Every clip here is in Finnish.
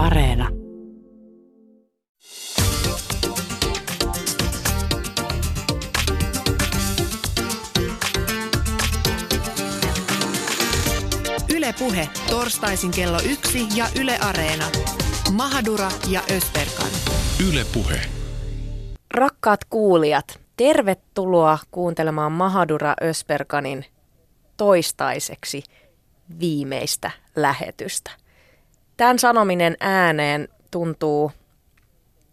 Areena. Yle Puhe, torstaisin kello yksi ja Yle Areena. Mahadura ja Ösperkan. Yle Puhe. Rakkaat kuulijat, tervetuloa kuuntelemaan Mahadura Ösperkanin toistaiseksi viimeistä lähetystä. Tämän sanominen ääneen tuntuu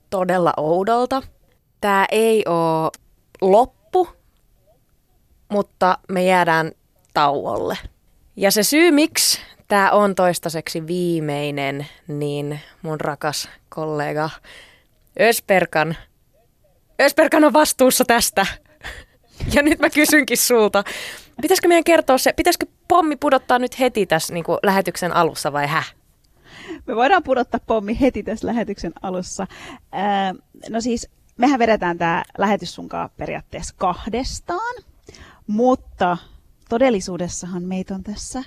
todella oudolta. Tämä ei ole loppu, mutta me jäädään tauolle. Ja se syy, miksi tämä on toistaiseksi viimeinen, niin mun rakas kollega Ösperkan, Ösperkan on vastuussa tästä. Ja nyt mä kysynkin sulta, pitäisikö meidän kertoa se, pitäisikö pommi pudottaa nyt heti tässä niin kuin lähetyksen alussa vai hä? Me voidaan pudottaa pommi heti tässä lähetyksen alussa. Ää, no siis, mehän vedetään tämä lähetys sunkaan periaatteessa kahdestaan, mutta todellisuudessahan meitä on tässä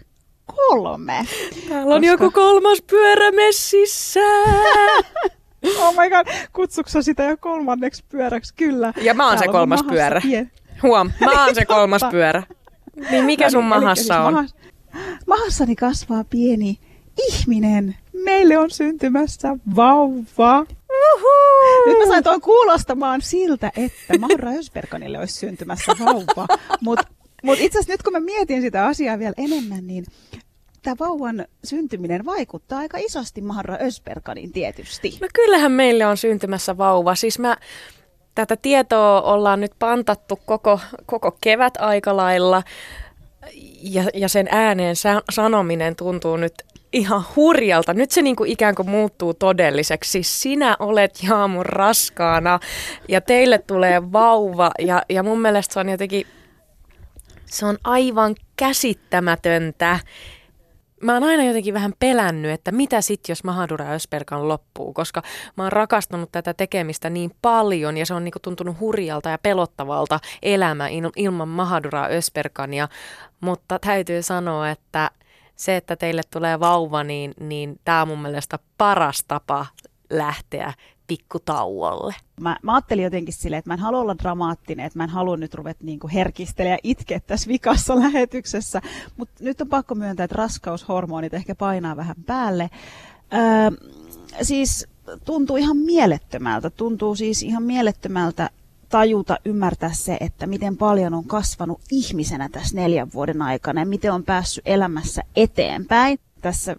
kolme. Täällä on koska... joku kolmas pyörä messissä. oh my god, kutsuksa sitä jo kolmanneksi pyöräksi? Kyllä. Ja mä oon Täällä se kolmas pyörä. Pien... Huom, mä oon se kolmas pyörä. Niin mikä no sun mahassa siis on? Mahas, mahassani kasvaa pieni ihminen. Meille on syntymässä vauva. Uhu! Nyt mä sain tuon kuulostamaan siltä, että Maura Ösberganille olisi syntymässä vauva. Mutta mut itse asiassa nyt kun mä mietin sitä asiaa vielä enemmän, niin tämä vauvan syntyminen vaikuttaa aika isosti Maharra Ösberganin tietysti. No kyllähän meille on syntymässä vauva. Siis mä, tätä tietoa ollaan nyt pantattu koko, koko kevät aika lailla ja, ja sen ääneen sa- sanominen tuntuu nyt ihan hurjalta. Nyt se niinku ikään kuin muuttuu todelliseksi. Siis sinä olet Jaamun raskaana ja teille tulee vauva ja, ja mun mielestä se on jotenkin, se on aivan käsittämätöntä. Mä oon aina jotenkin vähän pelännyt, että mitä sit, jos Mahadura Ösperkan loppuu, koska mä oon rakastanut tätä tekemistä niin paljon ja se on niinku tuntunut hurjalta ja pelottavalta elämä ilman Mahadura Ösperkania. Mutta täytyy sanoa, että se, että teille tulee vauva, niin, niin tämä on mun mielestä paras tapa lähteä pikkutauolle. Mä, mä ajattelin jotenkin silleen, että mä en halua olla dramaattinen, että mä en halua nyt ruveta niinku herkistellä ja itkeä tässä vikassa lähetyksessä, mutta nyt on pakko myöntää, että raskaushormonit ehkä painaa vähän päälle. Öö, siis tuntuu ihan mielettömältä, tuntuu siis ihan mielettömältä tajuta, ymmärtää se, että miten paljon on kasvanut ihmisenä tässä neljän vuoden aikana ja miten on päässyt elämässä eteenpäin. Tässä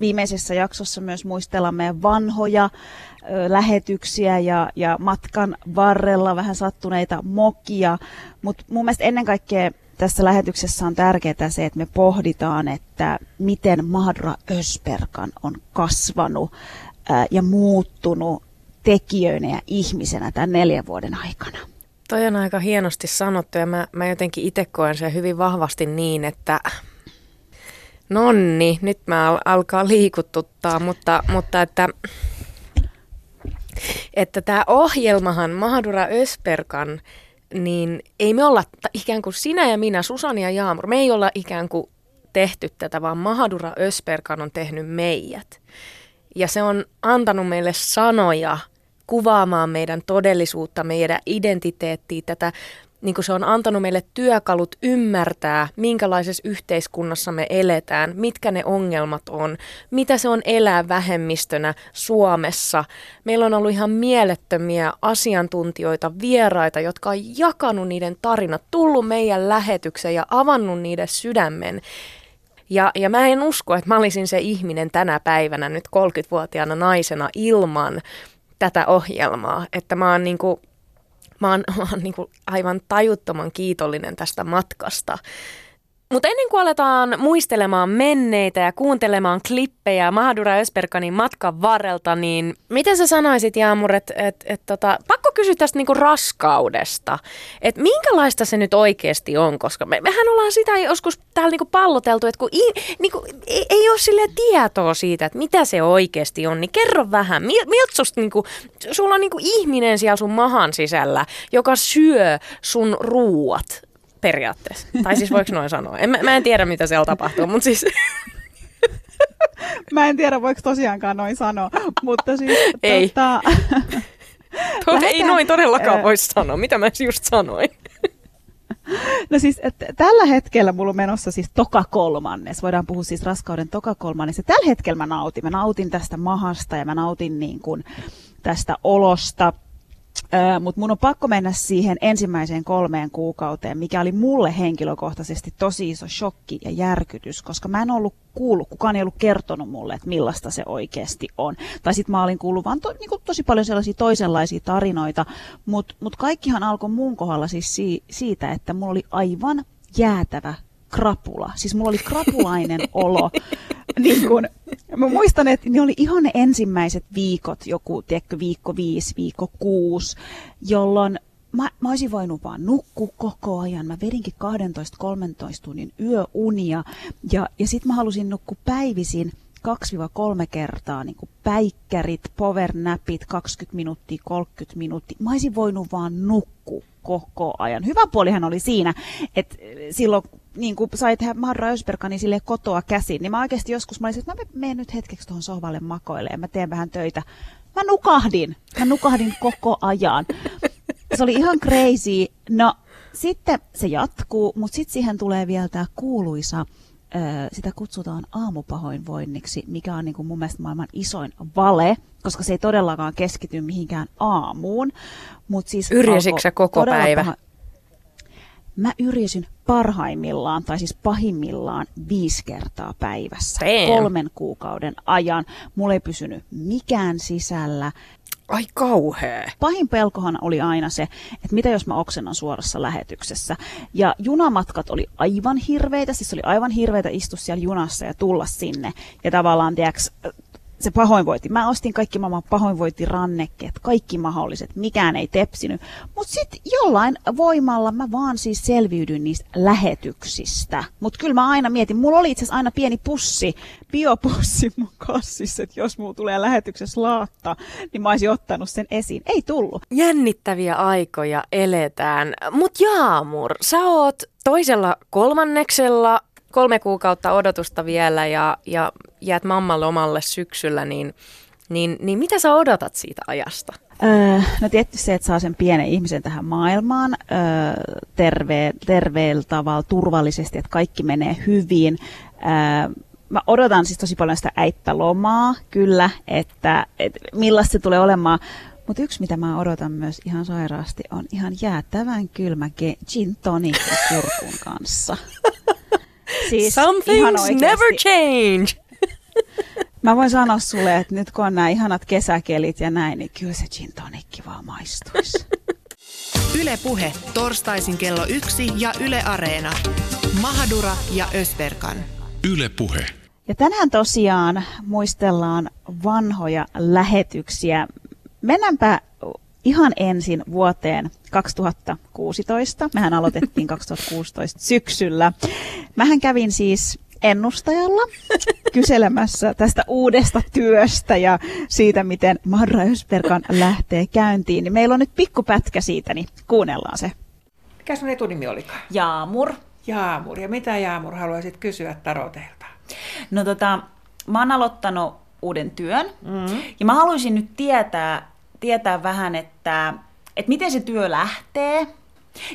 viimeisessä jaksossa myös muistellaan meidän vanhoja ö, lähetyksiä ja, ja matkan varrella vähän sattuneita mokia, mutta mun mielestä ennen kaikkea tässä lähetyksessä on tärkeää se, että me pohditaan, että miten Madra Ösperkan on kasvanut ja muuttunut tekijöinä ja ihmisenä tämän neljän vuoden aikana. Toi on aika hienosti sanottu ja mä, mä jotenkin itse koen sen hyvin vahvasti niin, että nonni, nyt mä al- alkaa liikututtaa, mutta, mutta että että tämä ohjelmahan Mahadura Ösperkan, niin ei me olla ikään kuin sinä ja minä, Susani ja Jaamur, me ei olla ikään kuin tehty tätä, vaan Mahadura Ösperkan on tehnyt meidät. Ja se on antanut meille sanoja kuvaamaan meidän todellisuutta, meidän identiteettiä, tätä niin kuin se on antanut meille työkalut ymmärtää, minkälaisessa yhteiskunnassa me eletään, mitkä ne ongelmat on, mitä se on elää vähemmistönä Suomessa. Meillä on ollut ihan mielettömiä asiantuntijoita, vieraita, jotka on jakanut niiden tarinat, tullut meidän lähetykseen ja avannut niiden sydämen. Ja, ja mä en usko, että mä olisin se ihminen tänä päivänä nyt 30-vuotiaana naisena ilman tätä ohjelmaa. Että mä oon, niin kuin, mä oon, mä oon niin kuin aivan tajuttoman kiitollinen tästä matkasta. Mutta ennen kuin aletaan muistelemaan menneitä ja kuuntelemaan klippejä Mahadura Ösperkanin matkan varrelta, niin miten sä sanoisit Jaamur, että et, et, tota, pakko kysyä tästä niinku raskaudesta, että minkälaista se nyt oikeasti on, koska me, mehän ollaan sitä joskus täällä niinku palloteltu, että kun i, niinku, ei, ei ole sille tietoa siitä, että mitä se oikeasti on, niin kerro vähän, miltä susta, niinku, sulla on niinku ihminen siellä sun mahan sisällä, joka syö sun ruuat periaatteessa. Tai siis voiko noin sanoa? En, mä, mä en tiedä, mitä siellä tapahtuu, mutta siis... Mä en tiedä, voiko tosiaankaan noin sanoa, mutta siis... Ei. Tota, To- ei noin todellakaan Ää. voi sanoa, mitä mä just sanoin. No siis, että tällä hetkellä mulla on menossa siis toka kolmannes. Voidaan puhua siis raskauden toka kolmannes. Ja tällä hetkellä mä nautin. Mä nautin tästä mahasta ja mä nautin niin kuin tästä olosta. Mutta mun on pakko mennä siihen ensimmäiseen kolmeen kuukauteen, mikä oli mulle henkilökohtaisesti tosi iso shokki ja järkytys, koska mä en ollut kuullut, kukaan ei ollut kertonut mulle, että millaista se oikeasti on. Tai sitten mä olin kuullut vaan to, niin kuin tosi paljon sellaisia toisenlaisia tarinoita, mutta mut kaikkihan alkoi mun kohdalla siis si, siitä, että mulla oli aivan jäätävä krapula. Siis mulla oli krapulainen olo. Niin kun, mä muistan, että ne oli ihan ne ensimmäiset viikot, joku, tiedätkö, viikko viisi, viikko kuusi, jolloin mä, mä olisin voinut vaan nukkua koko ajan. Mä vedinkin 12-13 tunnin yöunia ja, ja sitten mä halusin nukkua päivisin 2-3 kertaa niin kuin päikkärit, powernapit, 20 minuuttia, 30 minuuttia. Mä olisin voinut vaan nukkua koko ajan. Hyvä puolihan oli siinä, että silloin niin kuin sai tehdä Marra Ösbergani sille kotoa käsin, niin mä oikeasti joskus mä olisin, että mä menen nyt hetkeksi tuohon sohvalle makoille ja mä teen vähän töitä. Mä nukahdin. Mä nukahdin koko ajan. Se oli ihan crazy. No, sitten se jatkuu, mutta sitten siihen tulee vielä tämä kuuluisa, sitä kutsutaan aamupahoinvoinniksi, mikä on niin kuin mun mielestä maailman isoin vale, koska se ei todellakaan keskity mihinkään aamuun. Mut siis Yrjäsitkö koko todella päivä? Mä yrjäsin parhaimmillaan, tai siis pahimmillaan, viisi kertaa päivässä. Damn. Kolmen kuukauden ajan. Mulla ei pysynyt mikään sisällä. Ai kauhea. Pahin pelkohan oli aina se, että mitä jos mä oksennan suorassa lähetyksessä. Ja junamatkat oli aivan hirveitä, siis oli aivan hirveitä istua siellä junassa ja tulla sinne. Ja tavallaan, tiedäks, se pahoinvointi. Mä ostin kaikki maailman pahoinvointirannekkeet, kaikki mahdolliset, mikään ei tepsinyt. Mutta sitten jollain voimalla mä vaan siis selviydyin niistä lähetyksistä. Mutta kyllä mä aina mietin, mulla oli itse asiassa aina pieni pussi, biopussi mun kassissa, että jos mulla tulee lähetyksessä laatta, niin mä olisin ottanut sen esiin. Ei tullut. Jännittäviä aikoja eletään. Mut Jaamur, sä oot toisella kolmanneksella, kolme kuukautta odotusta vielä ja, ja jäät mamman lomalle syksyllä, niin, niin, niin mitä sä odotat siitä ajasta? Öö, no tietysti se, että saa sen pienen ihmisen tähän maailmaan öö, terve, terveellä tavalla, turvallisesti, että kaikki menee hyvin. Öö, mä odotan siis tosi paljon sitä äittälomaa, kyllä, että, että millaista se tulee olemaan. Mutta yksi, mitä mä odotan myös ihan sairaasti, on ihan jäätävän kylmä ge- gin tonic kanssa. Siis Some things never change. Mä voin sanoa sulle, että nyt kun on nämä ihanat kesäkelit ja näin, niin kyllä se gin tonikki vaan maistuisi. Yle Puhe, torstaisin kello yksi ja Yle Areena. Mahadura ja Ösberkan. Yle Puhe. Ja tänään tosiaan muistellaan vanhoja lähetyksiä. Mennäänpä ihan ensin vuoteen 2016. Mehän aloitettiin 2016 syksyllä. Mähän kävin siis ennustajalla kyselemässä tästä uudesta työstä ja siitä, miten Marra Ösperkan lähtee käyntiin. Niin meillä on nyt pikkupätkä siitä, niin kuunnellaan se. Mikä sun etunimi olikaan? Jaamur. Jaamur. Ja mitä Jaamur haluaisit kysyä Taroteilta? No tota, mä oon aloittanut uuden työn mm-hmm. ja mä haluaisin nyt tietää, tietää vähän, että, että miten se työ lähtee.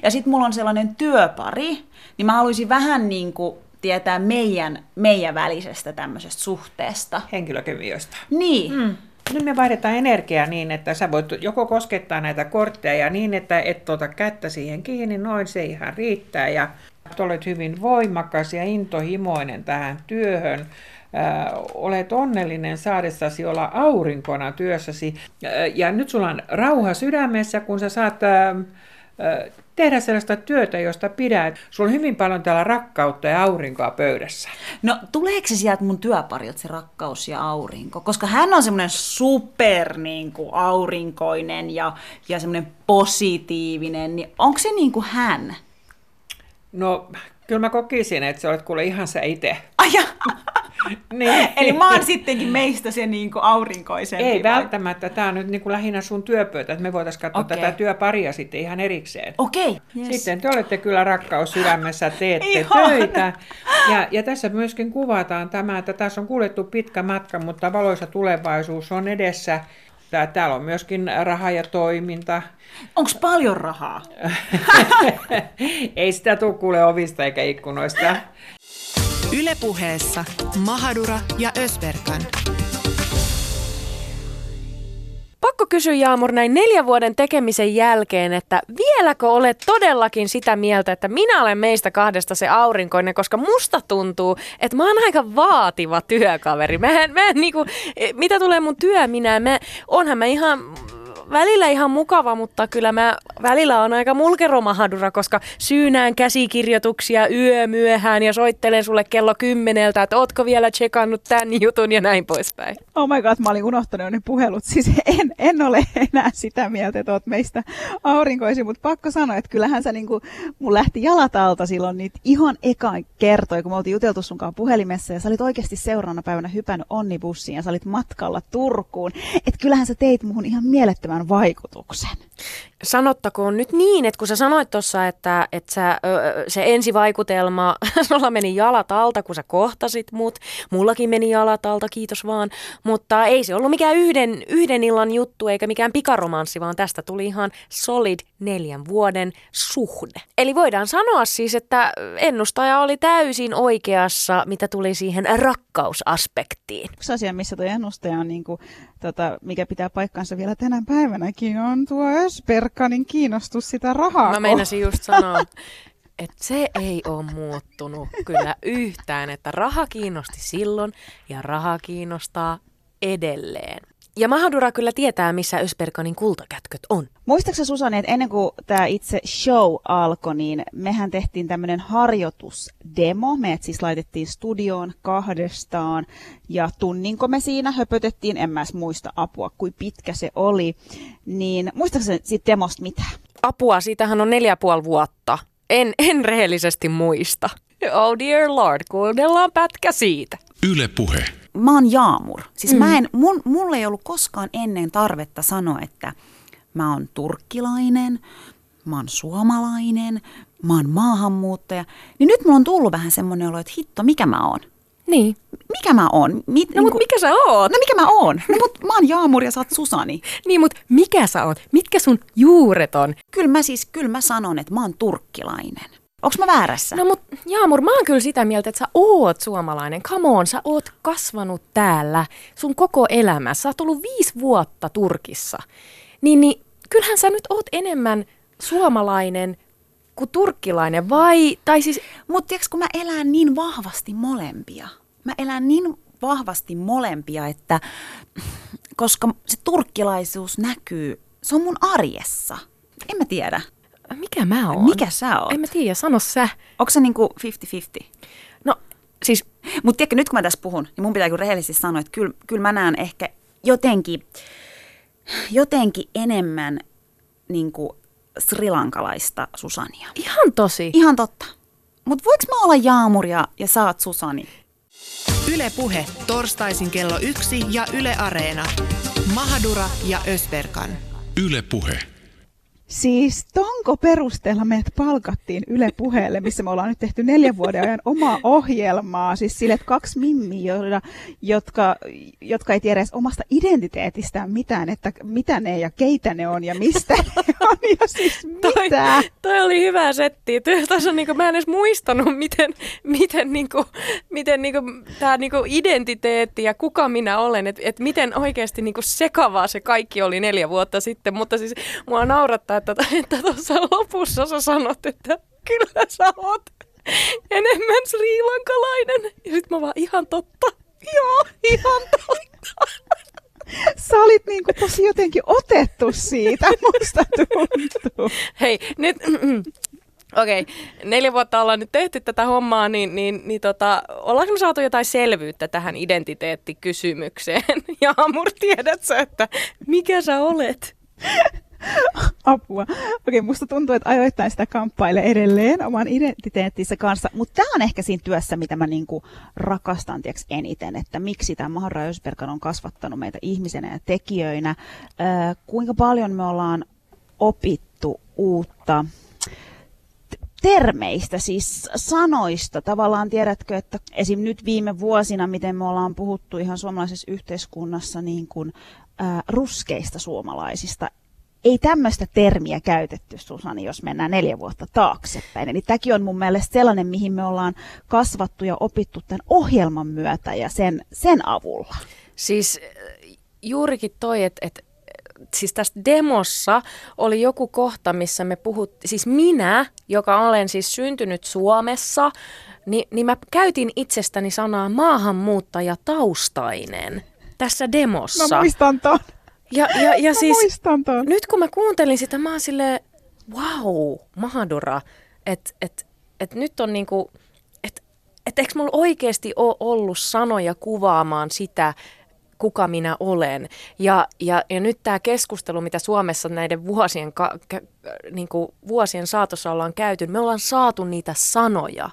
Ja sitten mulla on sellainen työpari, niin mä haluaisin vähän niin kuin tietää meidän, meidän välisestä tämmöisestä suhteesta. Henkilökemioista. Niin. Mm. Nyt me vaihdetaan energiaa niin, että sä voit joko koskettaa näitä kortteja niin, että et tuota kättä siihen kiinni, noin se ihan riittää. Ja olet hyvin voimakas ja intohimoinen tähän työhön. Äh, olet onnellinen saadessasi olla aurinkona työssäsi. Äh, ja nyt sulla on rauha sydämessä, kun sä saat äh, tehdä sellaista työtä, josta pidät. Sulla on hyvin paljon täällä rakkautta ja aurinkoa pöydässä. No tuleeko se sieltä mun työparilta se rakkaus ja aurinko? Koska hän on semmoinen super niin kuin, aurinkoinen ja, ja semmoinen positiivinen, niin onko se niin kuin hän? No, kyllä mä kokisin, että sä olet kuule ihan sä itse. Ai ja, niin. Eli mä oon sittenkin meistä se niin kuin aurinkoisempi. Ei vai? välttämättä, tämä on nyt niin kuin lähinnä sun työpöytä, että me voitaisiin katsoa Okei. tätä työparia sitten ihan erikseen. Okei. Yes. Sitten te olette kyllä rakkaus sydämessä, teette Ihana. töitä. Ja, ja tässä myöskin kuvataan tämä, että tässä on kuljettu pitkä matka, mutta valoisa tulevaisuus on edessä. Tää, täällä on myöskin raha ja toiminta. Onko paljon rahaa? Ei sitä tule kuule ovista eikä ikkunoista. Ylepuheessa Mahadura ja Ösberkan. Pakko kysyä Jaamur näin neljän vuoden tekemisen jälkeen, että vieläkö olet todellakin sitä mieltä, että minä olen meistä kahdesta se aurinkoinen, koska musta tuntuu, että mä oon aika vaativa työkaveri. Mä en, mä en niinku, mitä tulee mun työminään, mä, onhan mä ihan välillä ihan mukava, mutta kyllä mä välillä on aika mulkeromahadura, koska syynään käsikirjoituksia yö myöhään ja soittelen sulle kello kymmeneltä, että ootko vielä tsekannut tämän jutun ja näin poispäin. Oh my god, mä olin unohtanut ne puhelut. Siis en, en ole enää sitä mieltä, että oot meistä aurinkoisin, mutta pakko sanoa, että kyllähän sä niinku, mun lähti jalat alta silloin niitä ihan ekaan kertoja, kun me oltiin juteltu sunkaan puhelimessa ja sä olit oikeasti seuraavana päivänä hypännyt onnibussiin ja sä olit matkalla Turkuun. Että kyllähän sä teit muhun ihan mielettömän vaikutuksen. Sanottakoon nyt niin, että kun sä sanoit tuossa, että, että sä, se ensivaikutelma, sulla meni jalat alta, kun sä kohtasit mut, mullakin meni jalat alta, kiitos vaan, mutta ei se ollut mikään yhden, yhden illan juttu eikä mikään pikaromanssi, vaan tästä tuli ihan solid neljän vuoden suhde. Eli voidaan sanoa siis, että ennustaja oli täysin oikeassa, mitä tuli siihen rakkausaspektiin. Yksi asia, missä tuo ennustaja on, niin kuin, tota, mikä pitää paikkansa vielä tänä päivänäkin, on tuo Ösperkanin kiinnostus sitä rahaa Mä meinasin just sanoa, että se ei ole muuttunut kyllä yhtään, että raha kiinnosti silloin ja raha kiinnostaa edelleen. Ja Mahadura kyllä tietää, missä Ösperkanin kultakätköt on. Muistaakseni Susani, että ennen kuin tämä itse show alkoi, niin mehän tehtiin tämmöinen harjoitusdemo. Meidät siis laitettiin studioon kahdestaan ja tunninko me siinä höpötettiin, en mä edes muista apua, kuin pitkä se oli. Niin muistaakseni siitä demosta mitään? Apua, siitähän on neljä puoli vuotta. En, en rehellisesti muista. Oh dear lord, kuunnellaan pätkä siitä. Yle Puhe. Mä oon Jaamur. Siis mm. mä en, mun, mulla ei ollut koskaan ennen tarvetta sanoa, että mä oon turkkilainen, mä oon suomalainen, mä oon maahanmuuttaja. Niin nyt mulla on tullut vähän semmoinen olo, että hitto, mikä mä oon? Niin. Mikä mä oon? Mi, No mut mikä sä oot? No mikä mä oon? No mut mä oon Jaamur ja sä oot Susani. Niin, mut mikä sä oot? Mitkä sun juuret on? Kyllä mä siis, kyllä mä sanon, että mä oon turkkilainen. Onks mä väärässä? No mut Jaamur, mä oon kyllä sitä mieltä, että sä oot suomalainen. Come on, sä oot kasvanut täällä sun koko elämä. Sä oot ollut viisi vuotta Turkissa. Niin, niin kyllähän sä nyt oot enemmän suomalainen kuin turkkilainen, vai? Tai siis, Mutta tiedätkö, kun mä elän niin vahvasti molempia. Mä elän niin vahvasti molempia, että koska se turkkilaisuus näkyy, se on mun arjessa. En mä tiedä. Mikä mä oon? Mikä sä oot? En mä tiedä, sano sä. Onko se niinku 50-50? No, siis Mutta tiedätkö, nyt kun mä tässä puhun, niin mun pitää kyllä rehellisesti sanoa, että kyllä, kyllä mä näen ehkä jotenkin, jotenkin enemmän niin kuin srilankalaista Susania. ihan tosi. Ihan totta. Mutta voiko mä olla Jaamur ja, ja sä oot Susani? Yle Puhe, torstaisin kello yksi ja Yle Areena. Mahadura ja Ösberkan. Yle Puhe. Siis tonko perusteella meidät palkattiin Yle Puheelle, missä me ollaan nyt tehty neljän vuoden ajan omaa ohjelmaa. Siis sille, että kaksi mimmiä, jotka, jotka, ei tiedä edes omasta identiteetistään mitään, että mitä ne ja keitä ne on ja mistä ne on ja siis mitä. Toi, toi oli hyvä setti. Tässä on niinku, mä en edes muistanut, miten, miten, niinku, miten niinku, tämä niinku identiteetti ja kuka minä olen, että et miten oikeasti niinku sekavaa se kaikki oli neljä vuotta sitten. Mutta siis mua naurattaa, että että tuossa lopussa sä sanot, että kyllä sä oot enemmän sriilankalainen. Ja sit mä vaan, ihan totta. Joo, ihan totta. Sä olit niinku tosi jotenkin otettu siitä, musta tuntuu. Hei, nyt... Okei, okay. neljä vuotta ollaan nyt tehty tätä hommaa, niin, niin, niin tota, ollaanko me saatu jotain selvyyttä tähän identiteettikysymykseen? Ja Amur, tiedät sä, että mikä sä olet? Apua. Okei, musta tuntuu, että ajoittain sitä kamppailee edelleen oman identiteettinsä kanssa, mutta tämä on ehkä siinä työssä, mitä mä niinku rakastan tiiäks, eniten, että miksi tämä Maharra Ösberkan on kasvattanut meitä ihmisenä ja tekijöinä, äh, kuinka paljon me ollaan opittu uutta termeistä, siis sanoista. Tavallaan tiedätkö, että esim. nyt viime vuosina, miten me ollaan puhuttu ihan suomalaisessa yhteiskunnassa niin kuin, ää, ruskeista suomalaisista, ei tämmöistä termiä käytetty, Susani, jos mennään neljä vuotta taaksepäin. Eli tämäkin on mun mielestä sellainen, mihin me ollaan kasvattu ja opittu tämän ohjelman myötä ja sen, sen avulla. Siis juurikin toi, että et, siis tässä demossa oli joku kohta, missä me puhuttiin, siis minä, joka olen siis syntynyt Suomessa, niin, niin mä käytin itsestäni sanaa maahanmuuttaja taustainen tässä demossa. Mä muistan ton. Ja, ja, ja siis nyt kun mä kuuntelin sitä, mä oon silleen, wow, Mahadura, että et, et nyt on niinku, että et eikö mulla oikeasti ole ollut sanoja kuvaamaan sitä, kuka minä olen. Ja, ja, ja nyt tämä keskustelu, mitä Suomessa näiden vuosien, ka, ka, niin kuin vuosien saatossa ollaan käyty, me ollaan saatu niitä sanoja.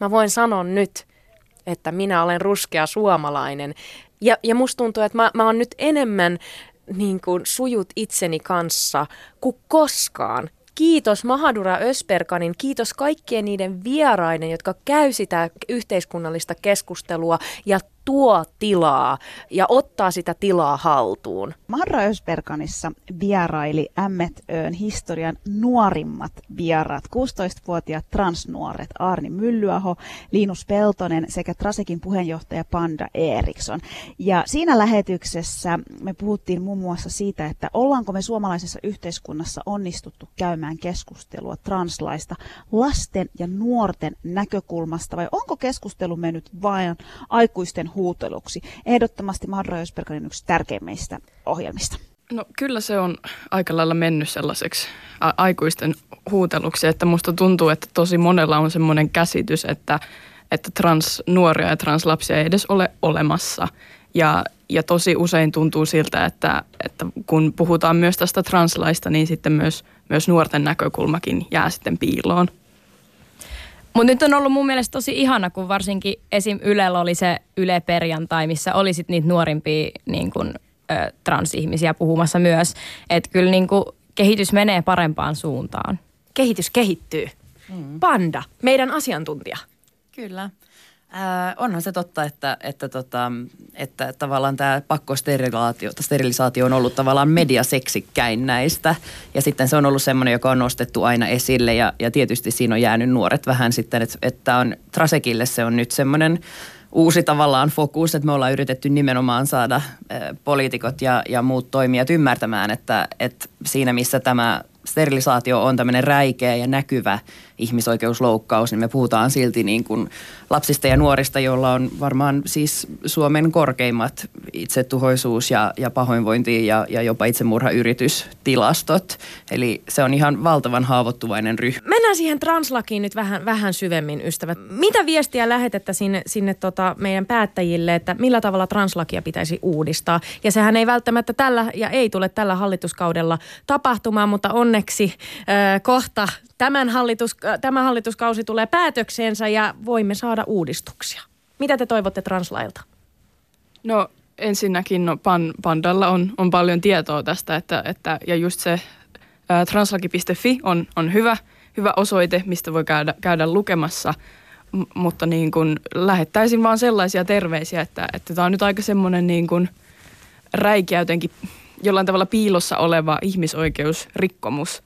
Mä voin sanoa nyt, että minä olen ruskea suomalainen. Ja, ja musta tuntuu, että mä, mä oon nyt enemmän niin kuin sujut itseni kanssa kuin koskaan. Kiitos Mahadura Ösperkanin, kiitos kaikkien niiden vieraiden, jotka käy sitä yhteiskunnallista keskustelua ja tuo tilaa ja ottaa sitä tilaa haltuun. Marra Ösberganissa vieraili Ämmetön historian nuorimmat vieraat, 16-vuotiaat transnuoret Arni Myllyaho, Linus Peltonen sekä Trasekin puheenjohtaja Panda Eriksson. Ja siinä lähetyksessä me puhuttiin muun muassa siitä, että ollaanko me suomalaisessa yhteiskunnassa onnistuttu käymään keskustelua translaista lasten ja nuorten näkökulmasta vai onko keskustelu mennyt vain aikuisten huuteluksi. Ehdottomasti Marra Ösberganin yksi tärkeimmistä ohjelmista. No kyllä se on aika lailla mennyt sellaiseksi a- aikuisten huuteluksi, että musta tuntuu, että tosi monella on semmoinen käsitys, että, että transnuoria ja translapsia ei edes ole olemassa. Ja, ja tosi usein tuntuu siltä, että, että kun puhutaan myös tästä translaista, niin sitten myös, myös nuorten näkökulmakin jää sitten piiloon. Mutta nyt on ollut mun mielestä tosi ihana, kun varsinkin esim. Ylellä oli se Yle Perjantai, missä oli sit niitä nuorimpia niin kun, ö, transihmisiä puhumassa myös. Että kyllä niin kun, kehitys menee parempaan suuntaan. Kehitys kehittyy. Mm. Panda, meidän asiantuntija. Kyllä. Äh, onhan se totta, että, että, tota, että tavallaan tämä pakkosterilisaatio sterilisaatio on ollut tavallaan mediaseksikkäin näistä. Ja sitten se on ollut semmoinen, joka on nostettu aina esille ja, ja tietysti siinä on jäänyt nuoret vähän sitten, että, että on Trasekille se on nyt semmoinen uusi tavallaan fokus, että me ollaan yritetty nimenomaan saada äh, poliitikot ja, ja muut toimijat ymmärtämään, että, että siinä missä tämä sterilisaatio on tämmöinen räikeä ja näkyvä ihmisoikeusloukkaus, niin me puhutaan silti niin kuin lapsista ja nuorista, joilla on varmaan siis Suomen korkeimmat itsetuhoisuus ja, ja pahoinvointi ja, ja jopa itsemurhayritystilastot. Eli se on ihan valtavan haavoittuvainen ryhmä. Mennään siihen translakiin nyt vähän, vähän syvemmin, ystävät. Mitä viestiä lähetettä sinne, sinne tota meidän päättäjille, että millä tavalla translakia pitäisi uudistaa? Ja sehän ei välttämättä tällä, ja ei tule tällä hallituskaudella tapahtumaan, mutta onneksi äh, kohta tämän hallitus, äh, tämä hallituskausi tulee päätökseensä ja voimme saada uudistuksia. Mitä te toivotte translailta? No ensinnäkin no, pan, Pandalla on, on paljon tietoa tästä, että, että ja just se ää, translaki.fi on, on hyvä, hyvä osoite, mistä voi käydä, käydä lukemassa, M- mutta niin kun lähettäisin vaan sellaisia terveisiä, että, että tämä on nyt aika semmoinen niin kun räikeä jotenkin jollain tavalla piilossa oleva ihmisoikeusrikkomus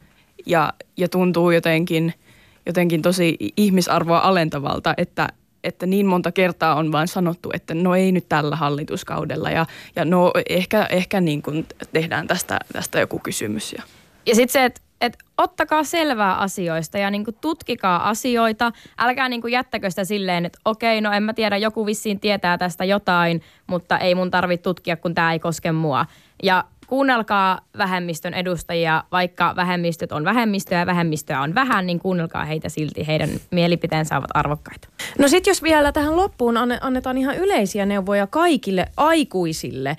ja, ja tuntuu jotenkin, jotenkin tosi ihmisarvoa alentavalta, että, että niin monta kertaa on vain sanottu, että no ei nyt tällä hallituskaudella ja, ja no ehkä, ehkä niin kuin tehdään tästä, tästä joku kysymys. Ja. Ja sitten se, että et ottakaa selvää asioista ja niinku tutkikaa asioita. Älkää niinku jättäkö sitä silleen, että okei, no en mä tiedä, joku vissiin tietää tästä jotain, mutta ei mun tarvitse tutkia, kun tämä ei koske mua. Ja kuunnelkaa vähemmistön edustajia, vaikka vähemmistöt on vähemmistöä ja vähemmistöä on vähän, niin kuunnelkaa heitä silti, heidän mielipiteensä ovat arvokkaita. No sitten jos vielä tähän loppuun annetaan ihan yleisiä neuvoja kaikille aikuisille.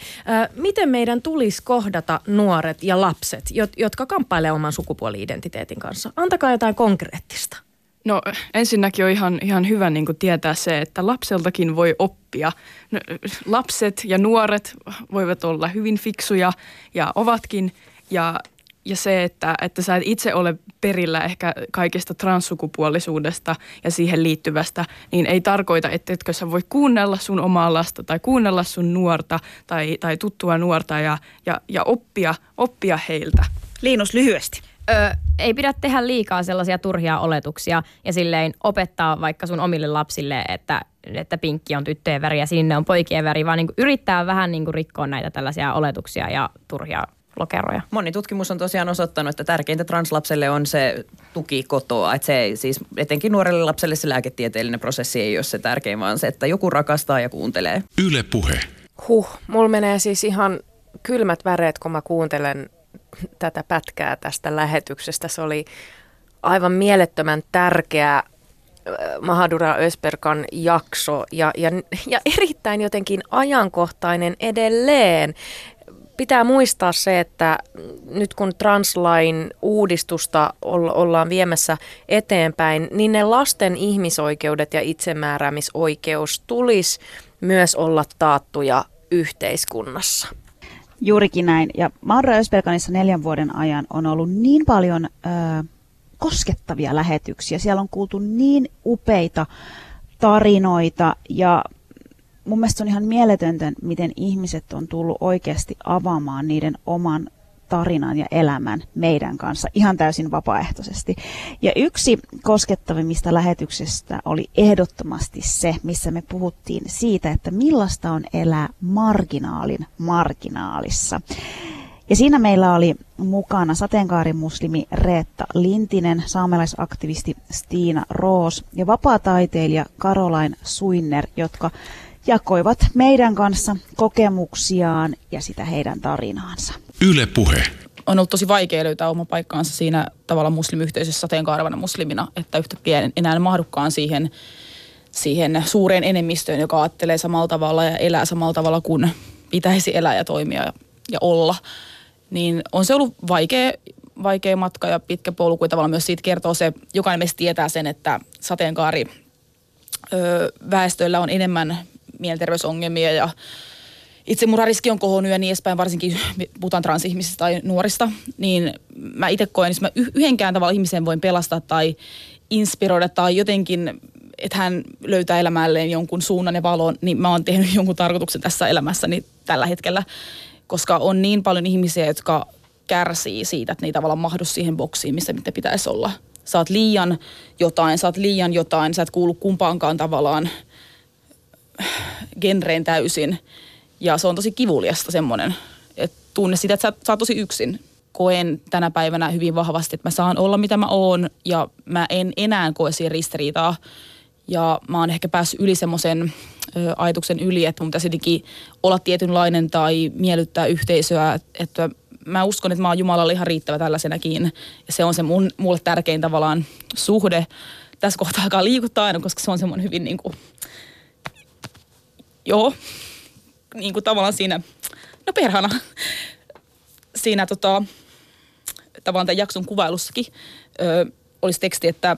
miten meidän tulisi kohdata nuoret ja lapset, jotka kamppailevat oman sukupuoli-identiteetin kanssa? Antakaa jotain konkreettista. No ensinnäkin on ihan, ihan hyvä niin kuin tietää se, että lapseltakin voi oppia. No, lapset ja nuoret voivat olla hyvin fiksuja ja ovatkin. Ja, ja se, että, että sä et itse ole perillä ehkä kaikesta transsukupuolisuudesta ja siihen liittyvästä, niin ei tarkoita, että etkö sä voi kuunnella sun omaa lasta tai kuunnella sun nuorta tai, tai tuttua nuorta ja, ja, ja oppia, oppia heiltä. Liinus lyhyesti ö, ei pidä tehdä liikaa sellaisia turhia oletuksia ja silleen opettaa vaikka sun omille lapsille, että, että pinkki on tyttöjen väri ja sinne on poikien väri, vaan niin kuin yrittää vähän niin kuin rikkoa näitä tällaisia oletuksia ja turhia lokeroja. Moni tutkimus on tosiaan osoittanut, että tärkeintä translapselle on se tuki kotoa. Että se siis etenkin nuorelle lapselle se lääketieteellinen prosessi ei ole se tärkein, vaan se, että joku rakastaa ja kuuntelee. Yle puhe. Huh, mulla menee siis ihan kylmät väreet, kun mä kuuntelen tätä pätkää tästä lähetyksestä. Se oli aivan mielettömän tärkeä äh, Mahadura Ösperkan jakso ja, ja, ja erittäin jotenkin ajankohtainen edelleen. Pitää muistaa se, että nyt kun translain uudistusta ollaan viemässä eteenpäin, niin ne lasten ihmisoikeudet ja itsemääräämisoikeus tulisi myös olla taattuja yhteiskunnassa. Juurikin näin. Ja Maura Ösperkanissa neljän vuoden ajan on ollut niin paljon ö, koskettavia lähetyksiä. Siellä on kuultu niin upeita tarinoita ja mun mielestä on ihan mieletöntä, miten ihmiset on tullut oikeasti avaamaan niiden oman tarinan ja elämän meidän kanssa ihan täysin vapaaehtoisesti. Ja yksi koskettavimmista lähetyksestä oli ehdottomasti se, missä me puhuttiin siitä, että millaista on elää marginaalin marginaalissa. Ja siinä meillä oli mukana sateenkaarimuslimi Reetta Lintinen, saamelaisaktivisti Stiina Roos ja vapaataiteilija Caroline Suinner, jotka jakoivat meidän kanssa kokemuksiaan ja sitä heidän tarinaansa. Yle Puhe. On ollut tosi vaikea löytää oma paikkaansa siinä tavalla muslimiyhteisössä sateenkaarvana muslimina, että yhtäkkiä en enää mahdukkaan siihen, siihen suureen enemmistöön, joka ajattelee samalla tavalla ja elää samalla tavalla kuin pitäisi elää ja toimia ja, ja olla. Niin on se ollut vaikea, vaikea matka ja pitkä polku ja tavallaan myös siitä kertoo se, jokainen meistä tietää sen, että sateenkaari ö, väestöllä on enemmän mielenterveysongelmia ja itsemurhariski on kohonnut ja niin edespäin, varsinkin puhutaan transihmisistä tai nuorista, niin mä itse koen, että mä yhdenkään tavalla ihmisen voin pelastaa tai inspiroida tai jotenkin, että hän löytää elämälleen jonkun suunnan ja valon, niin mä oon tehnyt jonkun tarkoituksen tässä elämässäni tällä hetkellä, koska on niin paljon ihmisiä, jotka kärsii siitä, että ne ei tavallaan mahdu siihen boksiin, missä mitä pitäisi olla. Saat liian jotain, saat liian jotain, sä et kuulu kumpaankaan tavallaan genreen täysin. Ja se on tosi kivuliasta semmoinen, että tunne sitä, että sä, sä oot tosi yksin. Koen tänä päivänä hyvin vahvasti, että mä saan olla mitä mä oon ja mä en enää koe siihen ristiriitaa. Ja mä oon ehkä päässyt yli semmoisen ajatuksen yli, että mun pitäisi jotenkin olla tietynlainen tai miellyttää yhteisöä, että mä uskon, että mä oon Jumalalle ihan riittävä tällaisenakin. Ja se on se mun, mulle tärkein tavallaan suhde. Tässä kohtaa alkaa liikuttaa aina, koska se on semmoinen hyvin niin kuin, joo, niin kuin tavallaan siinä, no perhana, siinä tota, tavallaan tämän jakson kuvailussakin ö, olisi teksti, että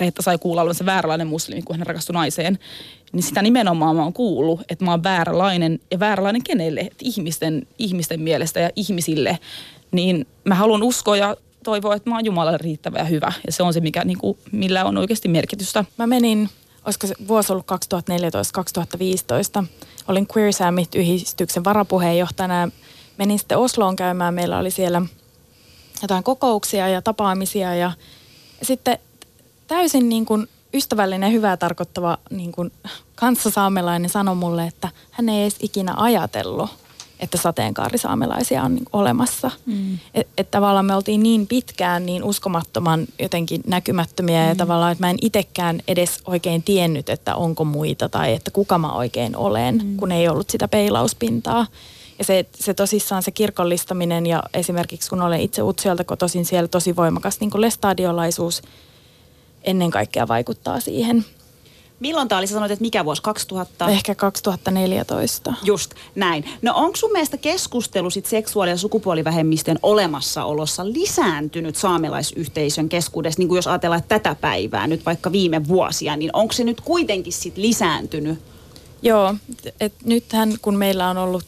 Reetta sai kuulla olevansa vääränlainen muslimi, kun hän rakastui naiseen. Niin sitä nimenomaan mä oon kuullut, että mä oon vääränlainen ja vääränlainen kenelle, että ihmisten, ihmisten mielestä ja ihmisille. Niin mä haluan uskoa ja toivoa, että mä oon Jumalalle riittävä ja hyvä. Ja se on se, mikä, niin kuin, millä on oikeasti merkitystä. Mä menin, olisiko se vuosi ollut 2014-2015, olin Queer Summit-yhdistyksen varapuheenjohtajana. Menin sitten Osloon käymään. Meillä oli siellä jotain kokouksia ja tapaamisia ja sitten täysin niin kuin ystävällinen, hyvää tarkoittava niin kuin kanssasaamelainen sanoi mulle, että hän ei edes ikinä ajatellut, että sateenkaarisaamelaisia on niin olemassa. Mm. Että et tavallaan me oltiin niin pitkään niin uskomattoman jotenkin näkymättömiä mm. ja tavallaan, että mä en itsekään edes oikein tiennyt, että onko muita tai että kuka mä oikein olen, mm. kun ei ollut sitä peilauspintaa. Ja se, se tosissaan se kirkollistaminen ja esimerkiksi kun olen itse Utsjoelta kotoisin, siellä tosi voimakas niin lestadiolaisuus ennen kaikkea vaikuttaa siihen. Milloin tämä oli? Sä sanoit, että mikä vuosi? 2000? Ehkä 2014. Just näin. No onko sun mielestä keskustelu sit seksuaali- ja sukupuolivähemmistöjen olemassaolossa lisääntynyt saamelaisyhteisön keskuudessa, niin kuin jos ajatellaan että tätä päivää, nyt vaikka viime vuosia, niin onko se nyt kuitenkin sit lisääntynyt? Joo, et nythän kun meillä on ollut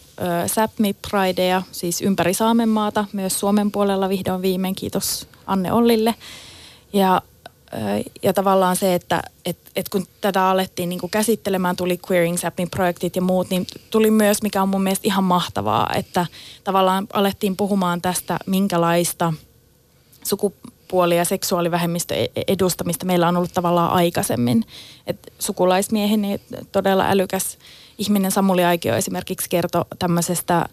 Sápmi Prideja, siis ympäri Saamenmaata, myös Suomen puolella vihdoin viimein, kiitos Anne Ollille. Ja ja tavallaan se, että et, et kun tätä alettiin niin käsittelemään, tuli Queering Sapin projektit ja muut, niin tuli myös, mikä on mun mielestä ihan mahtavaa, että tavallaan alettiin puhumaan tästä, minkälaista sukupuoli- ja seksuaalivähemmistö e-, edustamista meillä on ollut tavallaan aikaisemmin. Et sukulaismieheni todella älykäs ihminen Samuli Aikio esimerkiksi kertoi tämmöisestä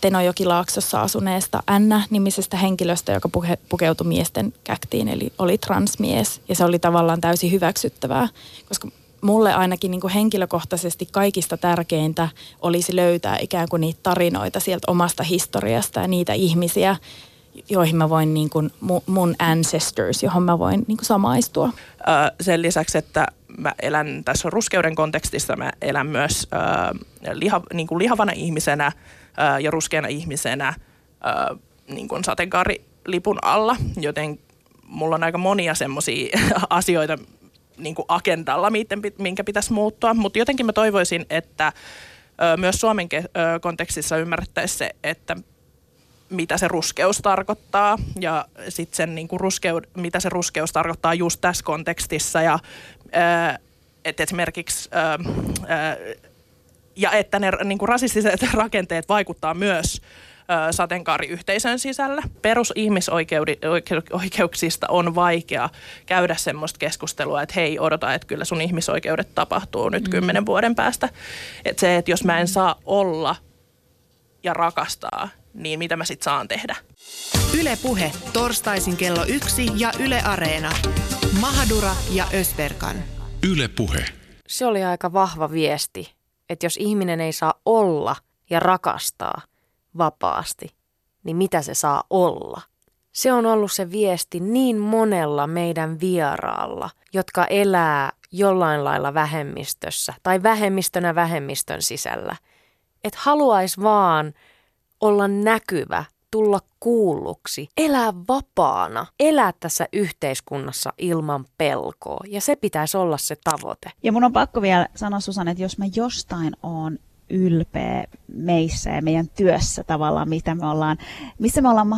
Tenojokilaaksossa asuneesta Anna-nimisestä henkilöstä, joka puhe, pukeutui miesten käktiin, eli oli transmies. Ja se oli tavallaan täysin hyväksyttävää, koska mulle ainakin niin kuin henkilökohtaisesti kaikista tärkeintä olisi löytää ikään kuin niitä tarinoita sieltä omasta historiasta ja niitä ihmisiä, joihin mä voin, niin kuin mun ancestors, johon mä voin niin kuin samaistua. Sen lisäksi, että mä elän tässä ruskeuden kontekstissa, mä elän myös öö, liha, niin kuin lihavana ihmisenä – ja ruskeana ihmisenä niin kuin sateenkaarilipun alla, joten mulla on aika monia semmoisia asioita niin kuin agendalla, minkä pitäisi muuttua, mutta jotenkin mä toivoisin, että myös Suomen kontekstissa ymmärrettäisiin se, että mitä se ruskeus tarkoittaa ja sitten sen niin kuin ruskeud, mitä se ruskeus tarkoittaa just tässä kontekstissa ja että esimerkiksi ja että ne niin kuin rasistiset rakenteet vaikuttaa myös sateenkaariyhteisön sisällä. Perusihmisoikeuksista on vaikea käydä semmoista keskustelua, että hei, odota, että kyllä sun ihmisoikeudet tapahtuu nyt mm. kymmenen vuoden päästä. Että se, että jos mä en saa olla ja rakastaa, niin mitä mä sitten saan tehdä. Ylepuhe torstaisin kello yksi ja Yle Areena. Mahadura ja Ösberkan. Ylepuhe. Se oli aika vahva viesti että jos ihminen ei saa olla ja rakastaa vapaasti, niin mitä se saa olla? Se on ollut se viesti niin monella meidän vieraalla, jotka elää jollain lailla vähemmistössä tai vähemmistönä vähemmistön sisällä. Että haluaisi vaan olla näkyvä, tulla kuulluksi, elää vapaana, elää tässä yhteiskunnassa ilman pelkoa. Ja se pitäisi olla se tavoite. Ja mun on pakko vielä sanoa Susan, että jos mä jostain on ylpeä meissä ja meidän työssä tavallaan, mitä me ollaan, missä me ollaan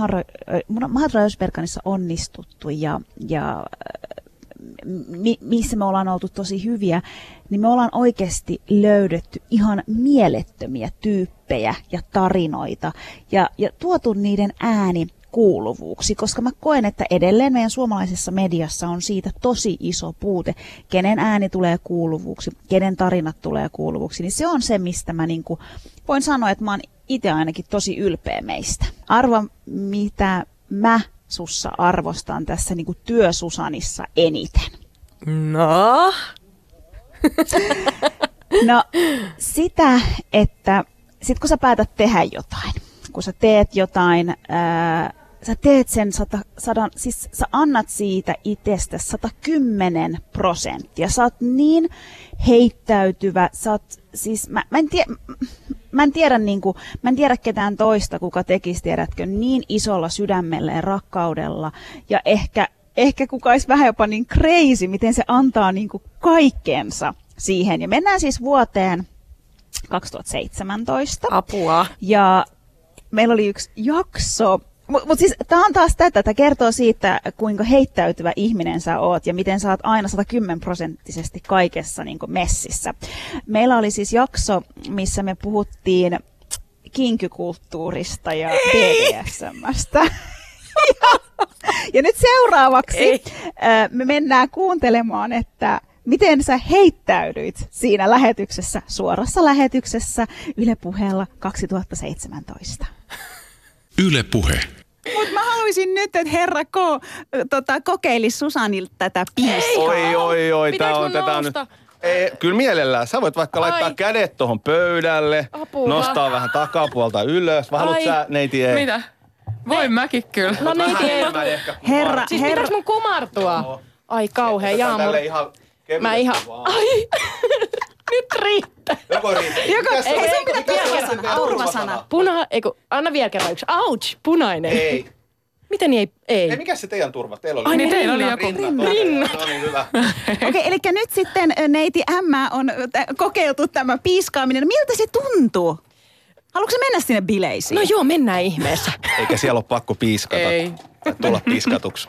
Mahadra Ösberganissa onnistuttu ja, ja mi, missä me ollaan oltu tosi hyviä, niin me ollaan oikeasti löydetty ihan mielettömiä tyyppejä ja tarinoita ja, ja tuotu niiden ääni kuuluvuuksi, koska mä koen, että edelleen meidän suomalaisessa mediassa on siitä tosi iso puute, kenen ääni tulee kuuluvuuksi, kenen tarinat tulee kuuluvuksi, niin se on se, mistä mä niin kuin, voin sanoa, että mä oon itse ainakin tosi ylpeä meistä. Arva, mitä mä sussa arvostan tässä niin kuin työsusanissa eniten? No? no sitä, että sit kun sä päätät tehdä jotain, kun sä teet jotain, ää, sä teet sen sata, sadan, siis sä annat siitä itsestä 110 prosenttia. Sä oot niin heittäytyvä, sä oot, siis mä, mä en tiedä, mä en tiedä, niin kuin, mä en tiedä ketään toista, kuka tekisi, tiedätkö, niin isolla sydämellä ja rakkaudella. Ja ehkä, ehkä kuka olisi vähän jopa niin crazy, miten se antaa niin kuin kaikkensa siihen. Ja mennään siis vuoteen 2017. Apua. Ja meillä oli yksi jakso, mutta mut siis tämä on taas tätä, tämä kertoo siitä, kuinka heittäytyvä ihminen sä oot ja miten sä oot aina 110 prosenttisesti kaikessa niin messissä. Meillä oli siis jakso, missä me puhuttiin kinkykulttuurista ja BDSMstä. ja, ja nyt seuraavaksi Ei. me mennään kuuntelemaan, että miten sä heittäydyit siinä lähetyksessä, suorassa lähetyksessä Yle Puheella 2017. Yle Puhe. Mutta mä haluaisin nyt, että herra K tota, kokeilisi Susanilta tätä biisiä. Oi, oi, oi. Tää on, tätä on, Ei, kyllä mielellään. Sä voit vaikka Ai. laittaa kädet tuohon pöydälle, Apua. nostaa vähän takapuolta ylös. Vai haluat sä, neiti ei? Mitä? Voin mäkin kyllä. No niin, Vähän ei. Herra, Siis herra, pitäis mun kumartua? Ai kauhea kevyesti Mä ihan... vaan. Ai! Nyt riittää. Joko riittää. Se ei, on? sun pitää Mikä se on turvasana. Puna... Eiku, anna vielä kerran yksi. Ouch! Punainen. Ei. Miten ei? Ei. Ei, mikä se teidän turva? Teillä oli Ai niin, teillä oli rinnat. joku- Rinnat. Rinnat. No niin, hyvä. Okei, eli nyt sitten neiti M on kokeiltu tämä piiskaaminen. Miltä se tuntuu? Haluatko se mennä sinne bileisiin? No joo, mennään ihmeessä. Eikä siellä ole pakko piiskata. Ei. Tai tulla piskatuksi.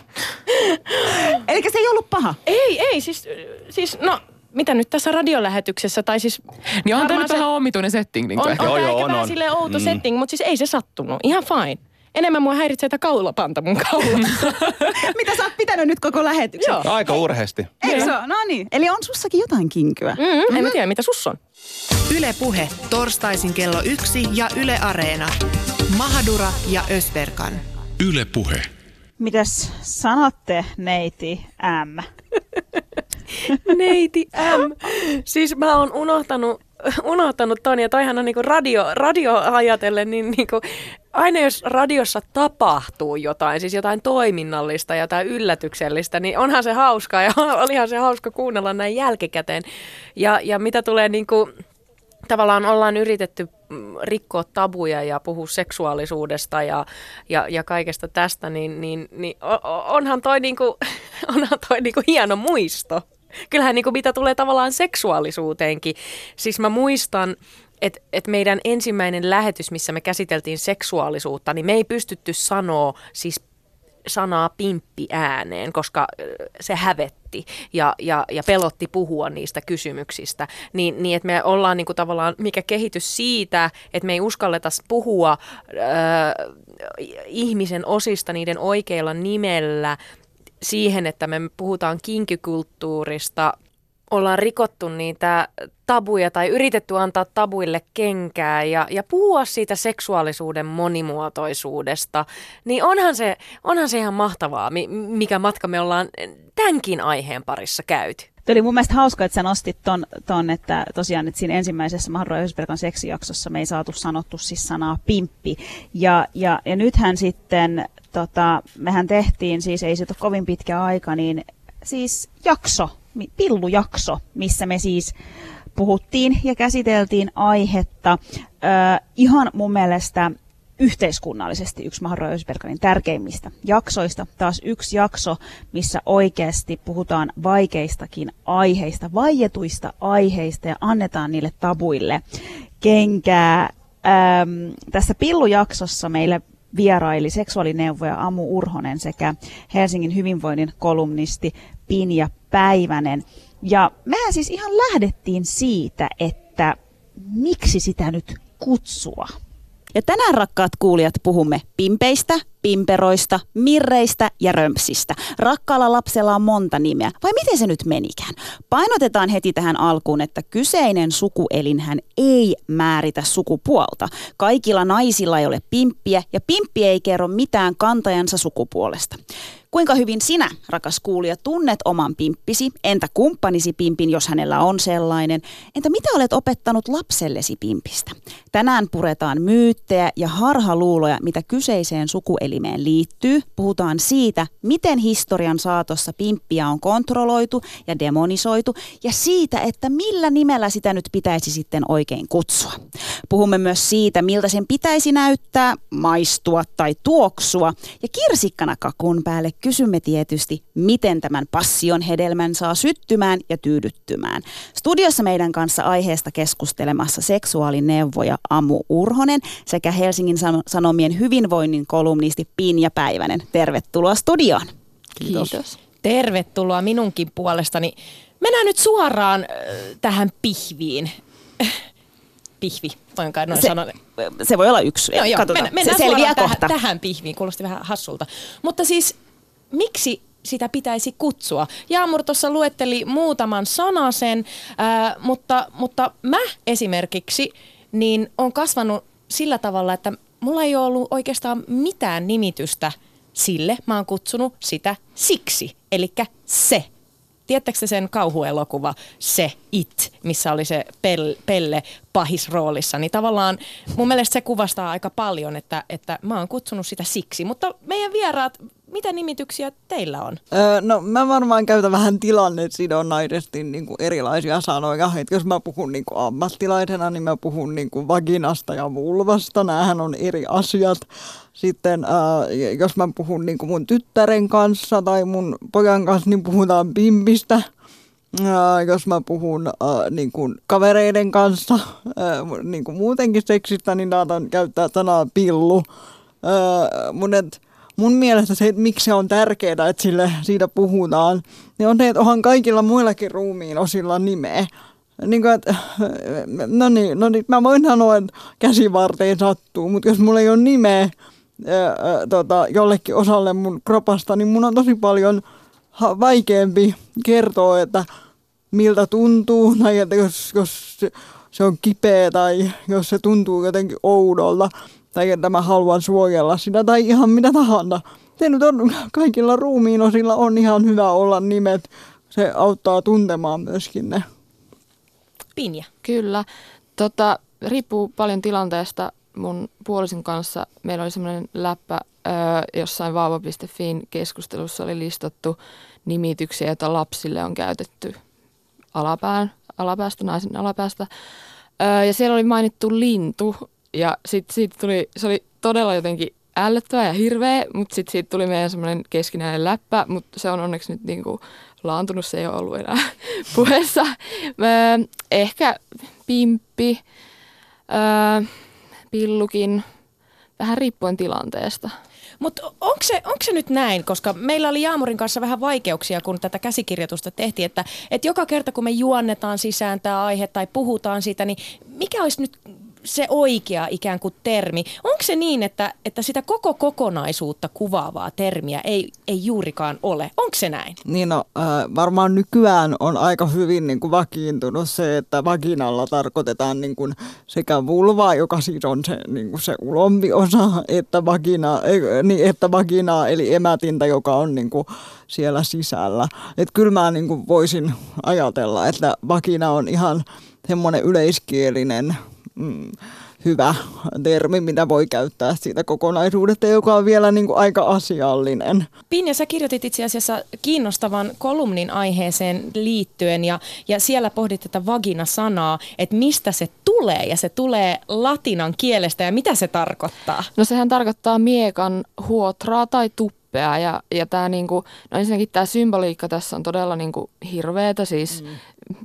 Eli se ei ollut paha. Ei, ei, siis, siis no, mitä nyt tässä radiolähetyksessä, tai siis... Niin on tämä nyt se- vähän omituinen setting. Niin On, on, ehkä. Joo, joo, on, vähän on. silleen outo Mm. setting, mutta siis ei se sattunut. Ihan fine. Enemmän mua häiritsee, että kaulapanta mun kaulassa. Mitä sä oot pitänyt nyt koko lähetyksen? Joo. Aika urheasti. Eikö se? No niin. Eli on sussakin jotain kinkyä. Mm, en mä tiedä, mitä sus on. Yle Puhe, torstaisin kello yksi ja Yle Areena. Mahadura ja Ösberkan. Yle Puhe. Mitäs sanotte, neiti M? Neiti M. Siis mä oon unohtanut, unohtanut ton, ja toihan on niinku radio, radio ajatellen, niin niinku, aina jos radiossa tapahtuu jotain, siis jotain toiminnallista, jotain yllätyksellistä, niin onhan se hauskaa, ja olihan se hauska kuunnella näin jälkikäteen. Ja, ja mitä tulee niinku, tavallaan ollaan yritetty mm, rikkoa tabuja ja puhua seksuaalisuudesta ja, ja, ja kaikesta tästä, niin, niin, niin onhan toi, niinku, onhan toi niinku hieno muisto. Kyllähän niinku mitä tulee tavallaan seksuaalisuuteenkin. Siis mä muistan, että et meidän ensimmäinen lähetys, missä me käsiteltiin seksuaalisuutta, niin me ei pystytty sanoa siis sanaa pimppi ääneen, koska se hävetti ja, ja, ja pelotti puhua niistä kysymyksistä. Niin, niin että me ollaan niinku tavallaan, mikä kehitys siitä, että me ei uskalleta puhua ö, ihmisen osista niiden oikeilla nimellä siihen, että me puhutaan kinkykulttuurista, ollaan rikottu niitä tabuja tai yritetty antaa tabuille kenkää ja, ja puhua siitä seksuaalisuuden monimuotoisuudesta, niin onhan se, onhan se ihan mahtavaa, mi- mikä matka me ollaan tämänkin aiheen parissa käyty. Tuo oli mun mielestä hauska, että sä nostit ton, ton että tosiaan että siinä ensimmäisessä Ösberkan seksijaksossa me ei saatu sanottu siis sanaa pimppi. Ja, ja, ja nythän sitten, tota, mehän tehtiin siis, ei siitä ole kovin pitkä aika, niin siis jakso, pillujakso, missä me siis puhuttiin ja käsiteltiin aihetta. Ö, ihan mun mielestä yhteiskunnallisesti yksi Ösberganin tärkeimmistä jaksoista. Taas yksi jakso, missä oikeasti puhutaan vaikeistakin aiheista, vaietuista aiheista ja annetaan niille tabuille kenkää. Äm, tässä pillujaksossa meille vieraili seksuaalineuvoja Amu Urhonen sekä Helsingin hyvinvoinnin kolumnisti Pinja Päivänen. Ja mehän siis ihan lähdettiin siitä, että miksi sitä nyt kutsua. Ja tänään rakkaat kuulijat puhumme pimpeistä, pimperoista, mirreistä ja römpsistä. Rakkaalla lapsella on monta nimeä. Vai miten se nyt menikään? Painotetaan heti tähän alkuun, että kyseinen sukuelinhän ei määritä sukupuolta. Kaikilla naisilla ei ole pimppiä ja pimppi ei kerro mitään kantajansa sukupuolesta. Kuinka hyvin sinä, rakas kuulija, tunnet oman pimppisi? Entä kumppanisi pimpin, jos hänellä on sellainen? Entä mitä olet opettanut lapsellesi pimpistä? Tänään puretaan myyttejä ja harhaluuloja, mitä kyseiseen sukuelimeen liittyy. Puhutaan siitä, miten historian saatossa pimppiä on kontrolloitu ja demonisoitu ja siitä, että millä nimellä sitä nyt pitäisi sitten oikein kutsua. Puhumme myös siitä, miltä sen pitäisi näyttää, maistua tai tuoksua. Ja kirsikkana kakun päälle kysymme tietysti, miten tämän passion hedelmän saa syttymään ja tyydyttymään. Studiossa meidän kanssa aiheesta keskustelemassa seksuaalineuvoja Amu Urhonen sekä Helsingin San- Sanomien hyvinvoinnin kolumnisti Pinja Päivänen. Tervetuloa studioon. Kiitos. Kiitos. Tervetuloa minunkin puolestani. Mennään nyt suoraan äh, tähän pihviin. Pihvi, voin kai noin Se- sanoa. Se voi olla yksi. No joo, Katsotaan. mennään, mennään se selviää suoraan kohta. Tähän, tähän pihviin, kuulosti vähän hassulta. Mutta siis, miksi sitä pitäisi kutsua? Jaamur tuossa luetteli muutaman sanasen, ää, mutta, mutta mä esimerkiksi niin on kasvanut sillä tavalla, että mulla ei ole ollut oikeastaan mitään nimitystä sille. Mä oon kutsunut sitä siksi, eli se. tiedättekö te sen kauhuelokuva Se It, missä oli se pel, Pelle pahisroolissa, niin tavallaan mun mielestä se kuvastaa aika paljon, että, että mä oon kutsunut sitä siksi. Mutta meidän vieraat, mitä nimityksiä teillä on? Öö, no mä varmaan käytän vähän tilannesidonnaisesti niin kuin erilaisia sanoja. Et jos mä puhun niin kuin ammattilaisena, niin mä puhun niin kuin vaginasta ja vulvasta. Nämähän on eri asiat. Sitten äh, jos mä puhun niin kuin mun tyttären kanssa tai mun pojan kanssa, niin puhutaan pimpistä. Jos mä puhun äh, niin kuin kavereiden kanssa äh, niin kuin muutenkin seksistä, niin saatan käyttää sanaa pillu. Äh, mun, et, mun mielestä se, että miksi se on tärkeää, että sille, siitä puhutaan, niin on se, että onhan kaikilla muillakin ruumiin osilla nimeä. Niin kuin, että, no niin, no niin, mä voin sanoa, että käsivarteen sattuu, mutta jos mulla ei ole nimeä tota, jollekin osalle mun kropasta, niin mun on tosi paljon vaikeampi kertoa, että miltä tuntuu, tai että jos, jos se on kipeä tai jos se tuntuu jotenkin oudolta, tai että mä haluan suojella sitä, tai ihan mitä tahansa. Se nyt on, kaikilla ruumiin osilla on ihan hyvä olla nimet. Se auttaa tuntemaan myöskin ne. Pinja. Kyllä. Tota, riippuu paljon tilanteesta. Mun puolison kanssa meillä oli semmoinen läppä öö, jossain vaava.fin keskustelussa oli listattu nimityksiä, joita lapsille on käytetty alapään, alapäästä, naisen alapäästä. Öö, ja siellä oli mainittu lintu ja sitten siitä tuli, se oli todella jotenkin ällöttävä ja hirveä, mutta sitten siitä tuli meidän semmoinen keskinäinen läppä, mutta se on onneksi nyt niinku laantunut, se ei ole ollut enää puheessa. Öö, ehkä pimppi, öö, pillukin, vähän riippuen tilanteesta. Mutta onko se, onko se nyt näin, koska meillä oli Jaamurin kanssa vähän vaikeuksia, kun tätä käsikirjoitusta tehtiin, että, että joka kerta kun me juonnetaan sisään tämä aihe tai puhutaan siitä, niin mikä olisi nyt se oikea ikään kuin termi. Onko se niin, että, että sitä koko kokonaisuutta kuvaavaa termiä ei, ei juurikaan ole? Onko se näin? Niin no, äh, varmaan nykyään on aika hyvin niin kuin vakiintunut se, että vaginalla tarkoitetaan niin kuin sekä vulvaa, joka siis on se, niin kuin se ulompi osa, että, vagina, ei, niin, että vaginaa eli emätintä, joka on niin kuin siellä sisällä. Että kyllä mä niin kuin voisin ajatella, että vagina on ihan semmoinen yleiskielinen mm, hyvä termi, mitä voi käyttää siitä kokonaisuudesta, joka on vielä niin kuin aika asiallinen. Pinja, sä kirjoitit itse asiassa kiinnostavan kolumnin aiheeseen liittyen ja, ja siellä pohdit tätä vagina-sanaa, että mistä se tulee ja se tulee latinan kielestä ja mitä se tarkoittaa? No sehän tarkoittaa miekan huotraa tai tuppea ja, ja tämä niinku, no ensinnäkin tämä symboliikka tässä on todella niinku hirveetä, siis mm.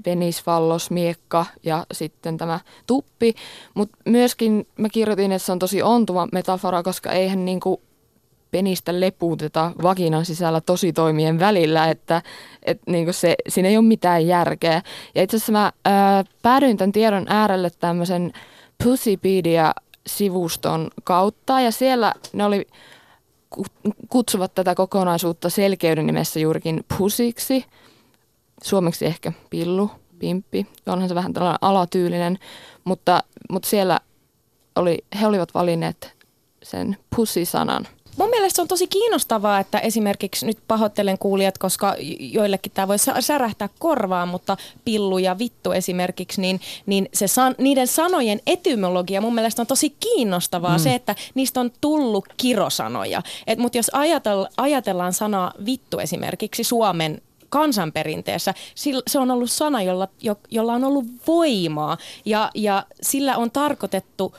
penisvallos, miekka ja sitten tämä tuppi, mutta myöskin mä kirjoitin, että se on tosi ontuva metafora, koska eihän niinku penistä lepuuteta vaginan sisällä tosi toimien välillä, että et niinku se, siinä ei ole mitään järkeä. Ja itse asiassa mä ää, päädyin tämän tiedon äärelle tämmöisen Pussypedia-sivuston kautta ja siellä ne oli kutsuvat tätä kokonaisuutta selkeyden nimessä juurikin pusiksi. Suomeksi ehkä pillu, pimppi. Onhan se vähän tällainen alatyylinen, mutta, mutta siellä oli, he olivat valinneet sen pussisanan. Mun mielestä se on tosi kiinnostavaa, että esimerkiksi nyt pahoittelen kuulijat, koska joillekin tämä voi särähtää korvaan, mutta pillu ja vittu esimerkiksi, niin, niin se san, niiden sanojen etymologia mun mielestä on tosi kiinnostavaa. Mm. Se, että niistä on tullut kirosanoja. Mutta jos ajatell, ajatellaan sanaa vittu esimerkiksi Suomen kansanperinteessä. Se on ollut sana, jolla, jolla on ollut voimaa ja, ja sillä on tarkoitettu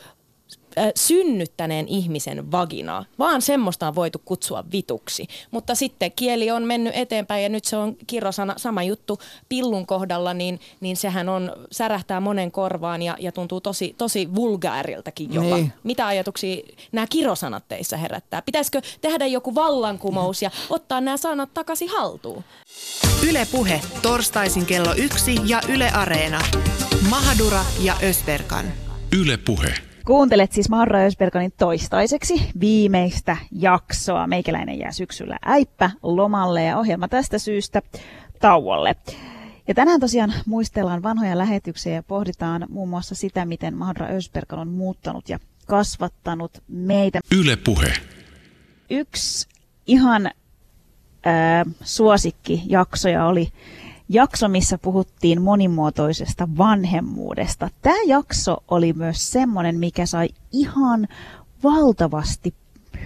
synnyttäneen ihmisen vaginaa, vaan semmoista on voitu kutsua vituksi. Mutta sitten kieli on mennyt eteenpäin ja nyt se on kirosana, sama juttu pillun kohdalla, niin, niin sehän on, särähtää monen korvaan ja, ja tuntuu tosi, tosi vulgaariltakin jopa. Niin. Mitä ajatuksia nämä kirosanat teissä herättää? Pitäisikö tehdä joku vallankumous ja ottaa nämä sanat takaisin haltuun? Ylepuhe torstaisin kello yksi ja Yle Areena. Mahadura ja Ösberkan. Yle Puhe. Kuuntelet siis Marra Ösberganin toistaiseksi viimeistä jaksoa. Meikäläinen jää syksyllä äippä lomalle ja ohjelma tästä syystä tauolle. Ja tänään tosiaan muistellaan vanhoja lähetyksiä ja pohditaan muun muassa sitä, miten Mahra Ösbergan on muuttanut ja kasvattanut meitä. Yle Puhe. Yksi ihan äh, suosikkijaksoja oli jakso, missä puhuttiin monimuotoisesta vanhemmuudesta. Tämä jakso oli myös semmoinen, mikä sai ihan valtavasti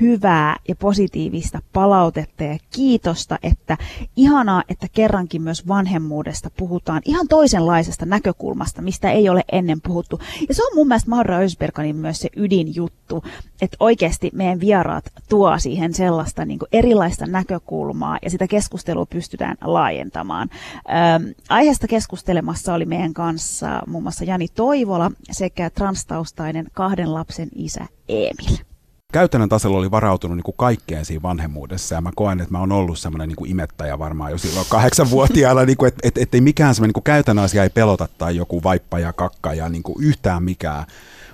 hyvää ja positiivista palautetta ja kiitosta, että ihanaa, että kerrankin myös vanhemmuudesta puhutaan ihan toisenlaisesta näkökulmasta, mistä ei ole ennen puhuttu. Ja se on mun mielestä Maura Ösberganin myös se ydinjuttu, että oikeasti meidän vieraat tuo siihen sellaista niin kuin erilaista näkökulmaa ja sitä keskustelua pystytään laajentamaan. Ähm, aiheesta keskustelemassa oli meidän kanssa muun muassa Jani Toivola sekä transtaustainen kahden lapsen isä Emil käytännön tasolla oli varautunut niin kuin kaikkeen siinä vanhemmuudessa ja mä koen, että mä oon ollut semmoinen niin imettäjä varmaan jo silloin kahdeksanvuotiaana, niin kuin, että et, et ei mikään semmoinen niin käytännön asia ei pelota tai joku vaippa ja kakka ja niin kuin yhtään mikään.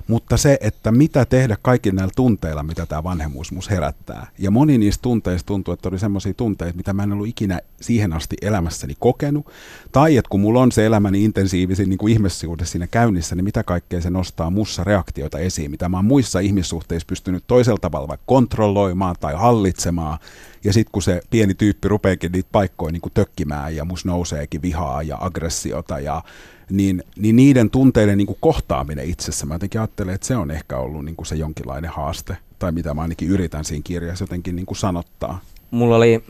Mutta se, että mitä tehdä kaikki näillä tunteilla, mitä tämä vanhemmuus mus herättää. Ja moni niistä tunteista tuntuu, että oli semmoisia tunteita, mitä mä en ollut ikinä siihen asti elämässäni kokenut. Tai että kun mulla on se elämäni intensiivisin niin kuin ihmissuhde siinä käynnissä, niin mitä kaikkea se nostaa mussa reaktioita esiin, mitä mä oon muissa ihmissuhteissa pystynyt toisella tavalla vaikka kontrolloimaan tai hallitsemaan. Ja sitten kun se pieni tyyppi rupeekin niitä paikkoja niin kuin tökkimään ja mus nouseekin vihaa ja aggressiota ja niin, niin niiden tunteiden niin kuin kohtaaminen itsessä, mä jotenkin ajattelen, että se on ehkä ollut niin kuin se jonkinlainen haaste, tai mitä mä ainakin yritän siinä kirjassa jotenkin niin kuin sanottaa. Mulla oli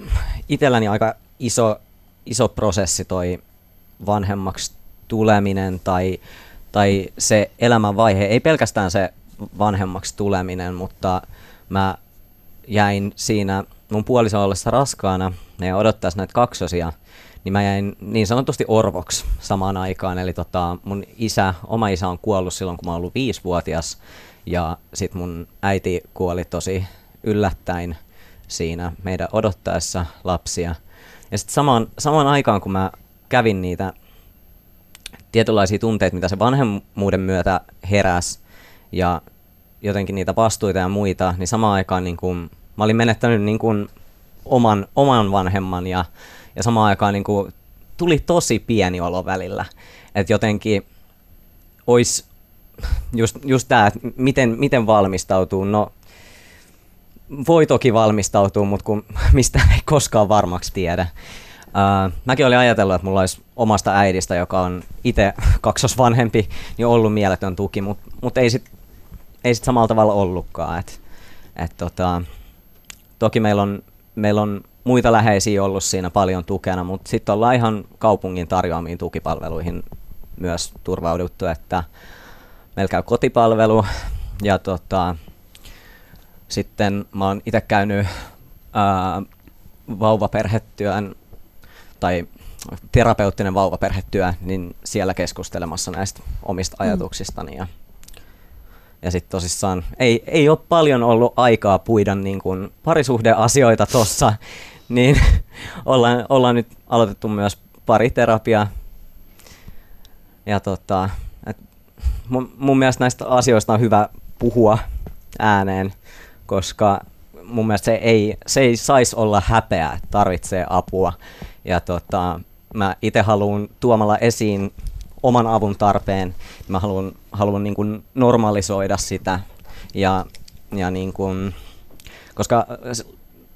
itselläni aika iso, iso prosessi toi vanhemmaksi tuleminen tai, tai se elämänvaihe, ei pelkästään se vanhemmaksi tuleminen, mutta mä jäin siinä mun puolison ollessa raskaana ja odottaessa näitä kaksosia, niin mä jäin niin sanotusti orvoksi samaan aikaan. Eli tota, mun isä, oma isä on kuollut silloin, kun mä oon ollut viisivuotias. Ja sit mun äiti kuoli tosi yllättäen siinä meidän odottaessa lapsia. Ja sitten samaan, samaan aikaan, kun mä kävin niitä tietynlaisia tunteita, mitä se vanhemmuuden myötä heräs, ja jotenkin niitä vastuita ja muita, niin samaan aikaan niin kun, mä olin menettänyt niin kun oman, oman vanhemman ja ja samaan aikaan niin kuin, tuli tosi pieni olo välillä. Että jotenkin olisi just, just tämä, että miten, miten valmistautuu. No, voi toki valmistautua, mutta kun mistä ei koskaan varmaksi tiedä. Uh, mäkin olin ajatellut, että mulla olisi omasta äidistä, joka on itse kaksosvanhempi, niin ollut mieletön tuki, mutta mut ei sitten ei sit samalla tavalla ollutkaan. Et, et tota, toki meillä on, meillä on muita läheisiä ollut siinä paljon tukena, mutta sitten ollaan ihan kaupungin tarjoamiin tukipalveluihin myös turvauduttu, että meillä käy kotipalvelu ja tota, sitten mä oon itse käynyt ää, vauvaperhetyön tai terapeuttinen vauvaperhetyö, niin siellä keskustelemassa näistä omista mm. ajatuksistani ja ja sitten tosissaan ei, ei ole paljon ollut aikaa puida niin kuin parisuhdeasioita tuossa niin ollaan, ollaan nyt aloitettu myös pariterapia. Ja tota, et mun, mun mielestä näistä asioista on hyvä puhua ääneen, koska mun mielestä se ei, se ei saisi olla häpeä, tarvitsee apua. Ja tota, mä itse haluan tuomalla esiin oman avun tarpeen, mä haluan, haluan niin kuin normalisoida sitä. Ja, ja niin kuin, koska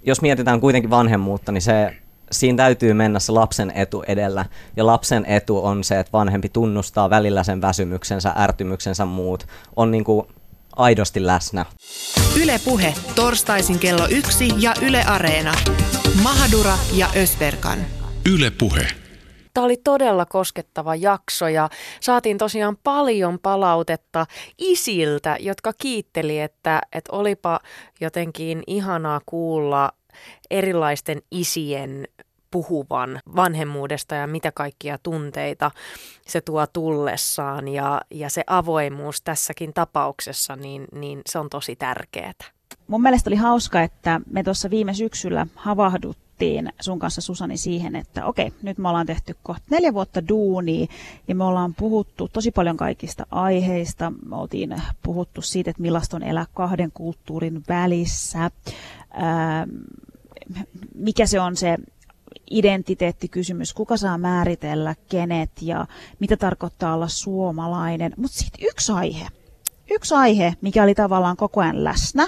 jos mietitään kuitenkin vanhemmuutta, niin se, siinä täytyy mennä se lapsen etu edellä. Ja lapsen etu on se, että vanhempi tunnustaa välillä sen väsymyksensä, ärtymyksensä muut, on niin kuin aidosti läsnä. Ylepuhe torstaisin kello yksi ja Yle Areena. Mahadura ja Ösberkan. Ylepuhe. Tämä oli todella koskettava jakso ja saatiin tosiaan paljon palautetta isiltä, jotka kiitteli, että, että olipa jotenkin ihanaa kuulla erilaisten isien puhuvan vanhemmuudesta ja mitä kaikkia tunteita se tuo tullessaan ja, ja se avoimuus tässäkin tapauksessa, niin, niin se on tosi tärkeää. Mun mielestä oli hauska, että me tuossa viime syksyllä havahdut puhuttiin sun kanssa Susani siihen, että okei, nyt me ollaan tehty kohta neljä vuotta duunia ja me ollaan puhuttu tosi paljon kaikista aiheista. Me oltiin puhuttu siitä, että millaista on elää kahden kulttuurin välissä, ää, mikä se on se identiteettikysymys, kuka saa määritellä kenet ja mitä tarkoittaa olla suomalainen. Mutta sitten yksi aihe, yksi aihe, mikä oli tavallaan koko ajan läsnä,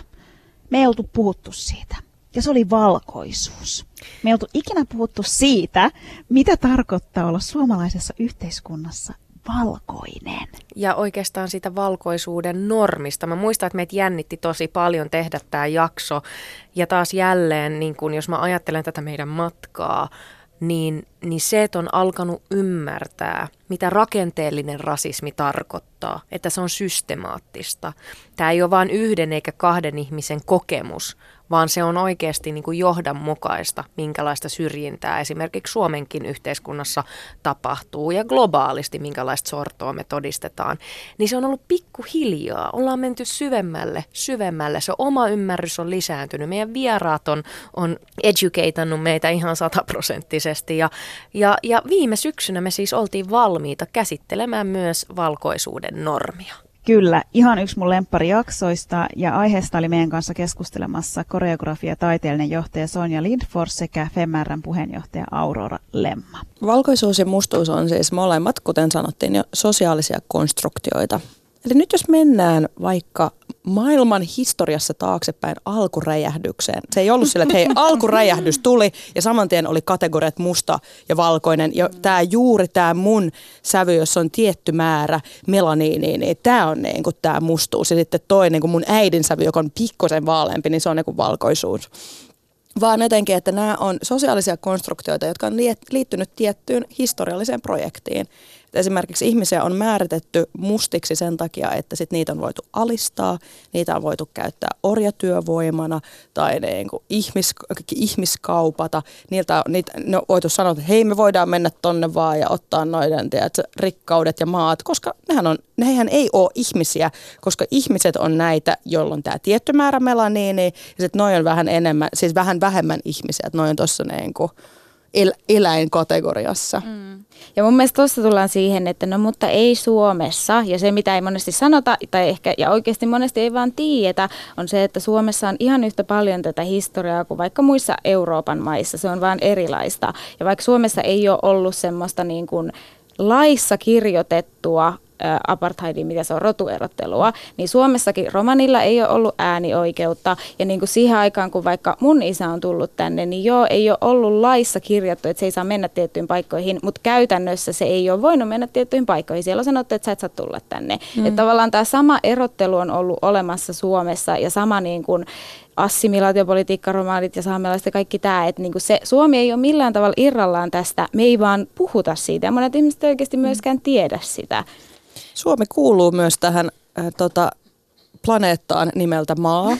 me ei oltu puhuttu siitä. ja se oli valkoisuus. Me ei oltu ikinä puhuttu siitä, mitä tarkoittaa olla suomalaisessa yhteiskunnassa valkoinen. Ja oikeastaan sitä valkoisuuden normista. Mä muistan, että meitä jännitti tosi paljon tehdä tämä jakso. Ja taas jälleen, niin kun jos mä ajattelen tätä meidän matkaa, niin, niin se, että on alkanut ymmärtää, mitä rakenteellinen rasismi tarkoittaa, että se on systemaattista. Tämä ei ole vain yhden eikä kahden ihmisen kokemus, vaan se on oikeasti niin kuin johdonmukaista, minkälaista syrjintää esimerkiksi Suomenkin yhteiskunnassa tapahtuu ja globaalisti minkälaista sortoa me todistetaan. Niin se on ollut pikkuhiljaa, ollaan menty syvemmälle, syvemmälle, se oma ymmärrys on lisääntynyt, meidän vieraat on, on educatannut meitä ihan sataprosenttisesti ja, ja, ja viime syksynä me siis oltiin valmiita käsittelemään myös valkoisuuden normia. Kyllä, ihan yksi mun lempparijaksoista ja aiheesta oli meidän kanssa keskustelemassa koreografia taiteellinen johtaja Sonja Lindfors sekä FEMRn puheenjohtaja Aurora Lemma. Valkoisuus ja mustuus on siis molemmat, kuten sanottiin jo, sosiaalisia konstruktioita. Eli nyt jos mennään vaikka maailman historiassa taaksepäin alkuräjähdykseen. Se ei ollut sillä, että hei, alkuräjähdys tuli ja saman tien oli kategoriat musta ja valkoinen. Ja tämä juuri tämä mun sävy, jossa on tietty määrä melaniini, niin tämä on niin kuin tämä mustuus. Ja sitten toi niin kuin mun äidin sävy, joka on pikkosen vaaleampi, niin se on niin kuin valkoisuus vaan jotenkin, että nämä on sosiaalisia konstruktioita, jotka on liittynyt tiettyyn historialliseen projektiin. Esimerkiksi ihmisiä on määritetty mustiksi sen takia, että sit niitä on voitu alistaa, niitä on voitu käyttää orjatyövoimana tai niin kuin ihmis, ihmiskaupata. Niiltä on, niitä, ne on voitu sanoa, että hei me voidaan mennä tonne vaan ja ottaa noiden tiedät, rikkaudet ja maat, koska nehän, on, nehän ei ole ihmisiä, koska ihmiset on näitä, joilla on tämä tietty määrä melaniini ja sitten noin on vähän enemmän, siis vähän vähemmän ihmisiä, että noin on tuossa niin kuin, el- eläinkategoriassa. Mm. Ja mun mielestä tuossa tullaan siihen, että no mutta ei Suomessa, ja se mitä ei monesti sanota, tai ehkä ja oikeasti monesti ei vaan tiedetä, on se, että Suomessa on ihan yhtä paljon tätä historiaa kuin vaikka muissa Euroopan maissa, se on vaan erilaista. Ja vaikka Suomessa ei ole ollut semmoista niin kuin laissa kirjoitettua apartheidin, mitä se on rotuerottelua, niin Suomessakin romanilla ei ole ollut äänioikeutta. Ja niin kuin siihen aikaan, kun vaikka mun isä on tullut tänne, niin joo, ei ole ollut laissa kirjattu, että se ei saa mennä tiettyihin paikkoihin, mutta käytännössä se ei ole voinut mennä tiettyihin paikkoihin. Siellä on sanottu, että sä et saa tulla tänne. Mm. Että tavallaan tämä sama erottelu on ollut olemassa Suomessa ja sama niin kuin assimilaatiopolitiikka, romaanit ja saamelaiset ja kaikki tämä, että niinku se, Suomi ei ole millään tavalla irrallaan tästä, me ei vaan puhuta siitä ja monet ihmiset oikeasti myöskään tiedä sitä. Suomi kuuluu myös tähän äh, tota, planeettaan nimeltä Maa.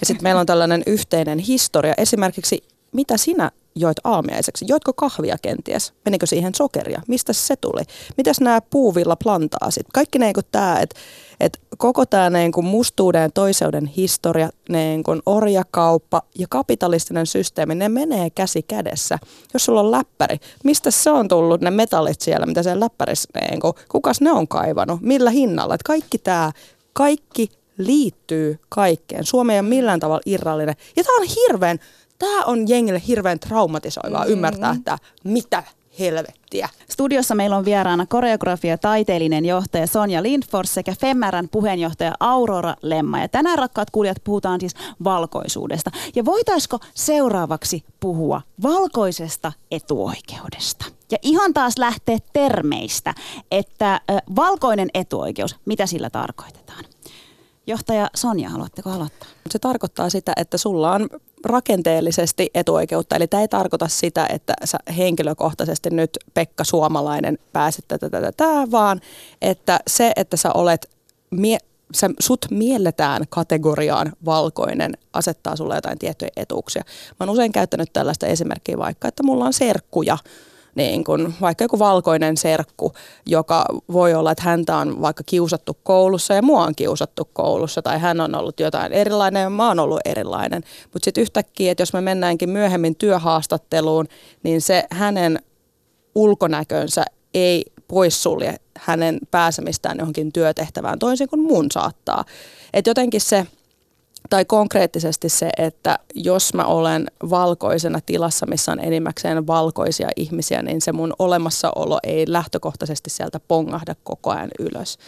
Ja sitten meillä on tällainen yhteinen historia. Esimerkiksi, mitä sinä joit aamiaiseksi? Joitko kahvia kenties? Menikö siihen sokeria? Mistä se tuli? Mitäs nämä puuvilla plantaasit? Kaikki niin kuin tämä, että et koko tämä niin kuin mustuuden ja toiseuden historia, niin kuin orjakauppa ja kapitalistinen systeemi, ne menee käsi kädessä. Jos sulla on läppäri, mistä se on tullut ne metallit siellä, mitä se läppärissä, niin kuin, kukas ne on kaivannut, millä hinnalla? Et kaikki tämä, kaikki liittyy kaikkeen. Suomi ei ole millään tavalla irrallinen. Ja tämä on hirveän tämä on jengille hirveän traumatisoivaa mm. ymmärtää, että mitä helvettiä. Studiossa meillä on vieraana koreografia taiteellinen johtaja Sonja Lindfors sekä Femärän puheenjohtaja Aurora Lemma. Ja tänään rakkaat kuulijat puhutaan siis valkoisuudesta. Ja voitaisiko seuraavaksi puhua valkoisesta etuoikeudesta? Ja ihan taas lähteä termeistä, että äh, valkoinen etuoikeus, mitä sillä tarkoitetaan? Johtaja Sonja, haluatteko aloittaa? Se tarkoittaa sitä, että sulla on rakenteellisesti etuoikeutta. Eli tämä ei tarkoita sitä, että sä henkilökohtaisesti nyt Pekka Suomalainen pääset tätä, tätä, tätä, vaan että se, että sä olet mie- sä, sut mielletään kategoriaan valkoinen, asettaa sulle jotain tiettyjä etuuksia. Mä oon usein käyttänyt tällaista esimerkkiä vaikka, että mulla on serkkuja, niin kun, vaikka joku valkoinen serkku, joka voi olla, että häntä on vaikka kiusattu koulussa ja mua on kiusattu koulussa, tai hän on ollut jotain erilainen ja mä oon ollut erilainen. Mutta sitten yhtäkkiä, että jos me mennäänkin myöhemmin työhaastatteluun, niin se hänen ulkonäkönsä ei poissulje hänen pääsemistään johonkin työtehtävään toisin kuin mun saattaa. Et jotenkin se tai konkreettisesti se, että jos mä olen valkoisena tilassa, missä on enimmäkseen valkoisia ihmisiä, niin se mun olemassaolo ei lähtökohtaisesti sieltä pongahda koko ajan ylös.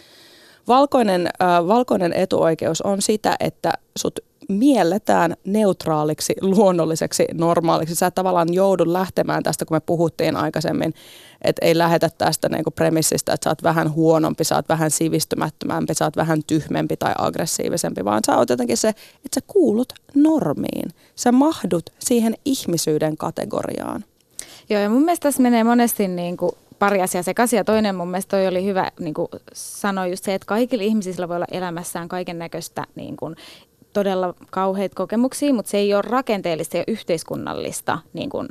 Valkoinen, äh, valkoinen etuoikeus on sitä, että sut mielletään neutraaliksi, luonnolliseksi, normaaliksi. Sä tavallaan joudu lähtemään tästä, kun me puhuttiin aikaisemmin, että ei lähetä tästä niinku premissistä, että sä oot vähän huonompi, sä oot vähän sivistymättömämpi, sä oot vähän tyhmempi tai aggressiivisempi, vaan sä oot jotenkin se, että sä kuulut normiin. Sä mahdut siihen ihmisyyden kategoriaan. Joo, ja mun mielestä tässä menee monesti niin kuin pari asiaa sekaisin. Ja toinen mun mielestä toi oli hyvä niin kuin sanoa just se, että kaikilla ihmisillä voi olla elämässään kaiken näköistä niin kuin, todella kauheita kokemuksia, mutta se ei ole rakenteellista ja yhteiskunnallista niin kuin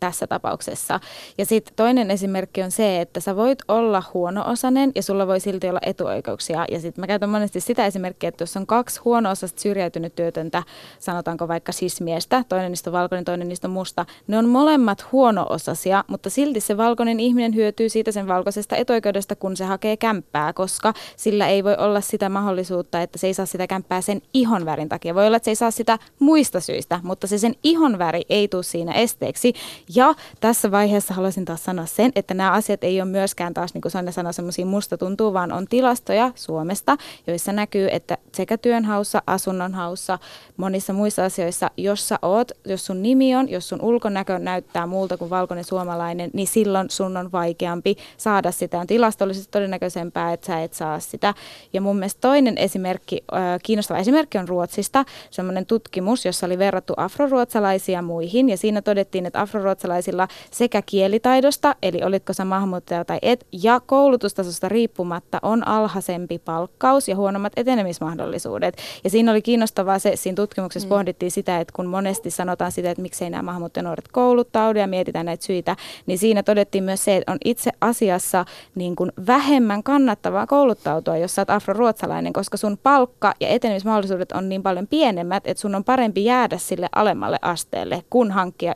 tässä tapauksessa. Ja sitten toinen esimerkki on se, että sä voit olla huono-osainen ja sulla voi silti olla etuoikeuksia. Ja sitten mä käytän monesti sitä esimerkkiä, että jos on kaksi huono-osasta syrjäytynyt työtöntä, sanotaanko vaikka sismiestä, toinen niistä on valkoinen, toinen niistä on musta, ne on molemmat huono-osasia, mutta silti se valkoinen ihminen hyötyy siitä sen valkoisesta etuoikeudesta, kun se hakee kämppää, koska sillä ei voi olla sitä mahdollisuutta, että se ei saa sitä kämppää sen ihonvärin takia. Voi olla, että se ei saa sitä muista syistä, mutta se sen ihonväri ei tule siinä esteeksi. Ja tässä vaiheessa haluaisin taas sanoa sen, että nämä asiat ei ole myöskään taas, niin kuin Sonja sanoi, semmoisia musta tuntuu, vaan on tilastoja Suomesta, joissa näkyy, että sekä työnhaussa, asunnonhaussa, monissa muissa asioissa, jossa oot, jos sun nimi on, jos sun ulkonäkö näyttää muulta kuin valkoinen suomalainen, niin silloin sun on vaikeampi saada sitä. On tilastollisesti todennäköisempää, että sä et saa sitä. Ja mun mielestä toinen esimerkki, kiinnostava esimerkki on Ruotsista, semmoinen tutkimus, jossa oli verrattu afroruotsalaisia muihin, ja siinä todettiin, että afroruotsalaisilla sekä kielitaidosta, eli olitko sä maahanmuuttaja tai et, ja koulutustasosta riippumatta on alhaisempi palkkaus ja huonommat etenemismahdollisuudet. Ja siinä oli kiinnostavaa se, siinä tutkimuksessa mm. pohdittiin sitä, että kun monesti sanotaan sitä, että miksei nämä maahanmuuttajanuoret kouluttaudu ja mietitään näitä syitä, niin siinä todettiin myös se, että on itse asiassa niin kuin vähemmän kannattavaa kouluttautua, jos sä oot afroruotsalainen, koska sun palkka ja etenemismahdollisuudet on niin paljon pienemmät, että sun on parempi jäädä sille alemmalle asteelle, kun hankkia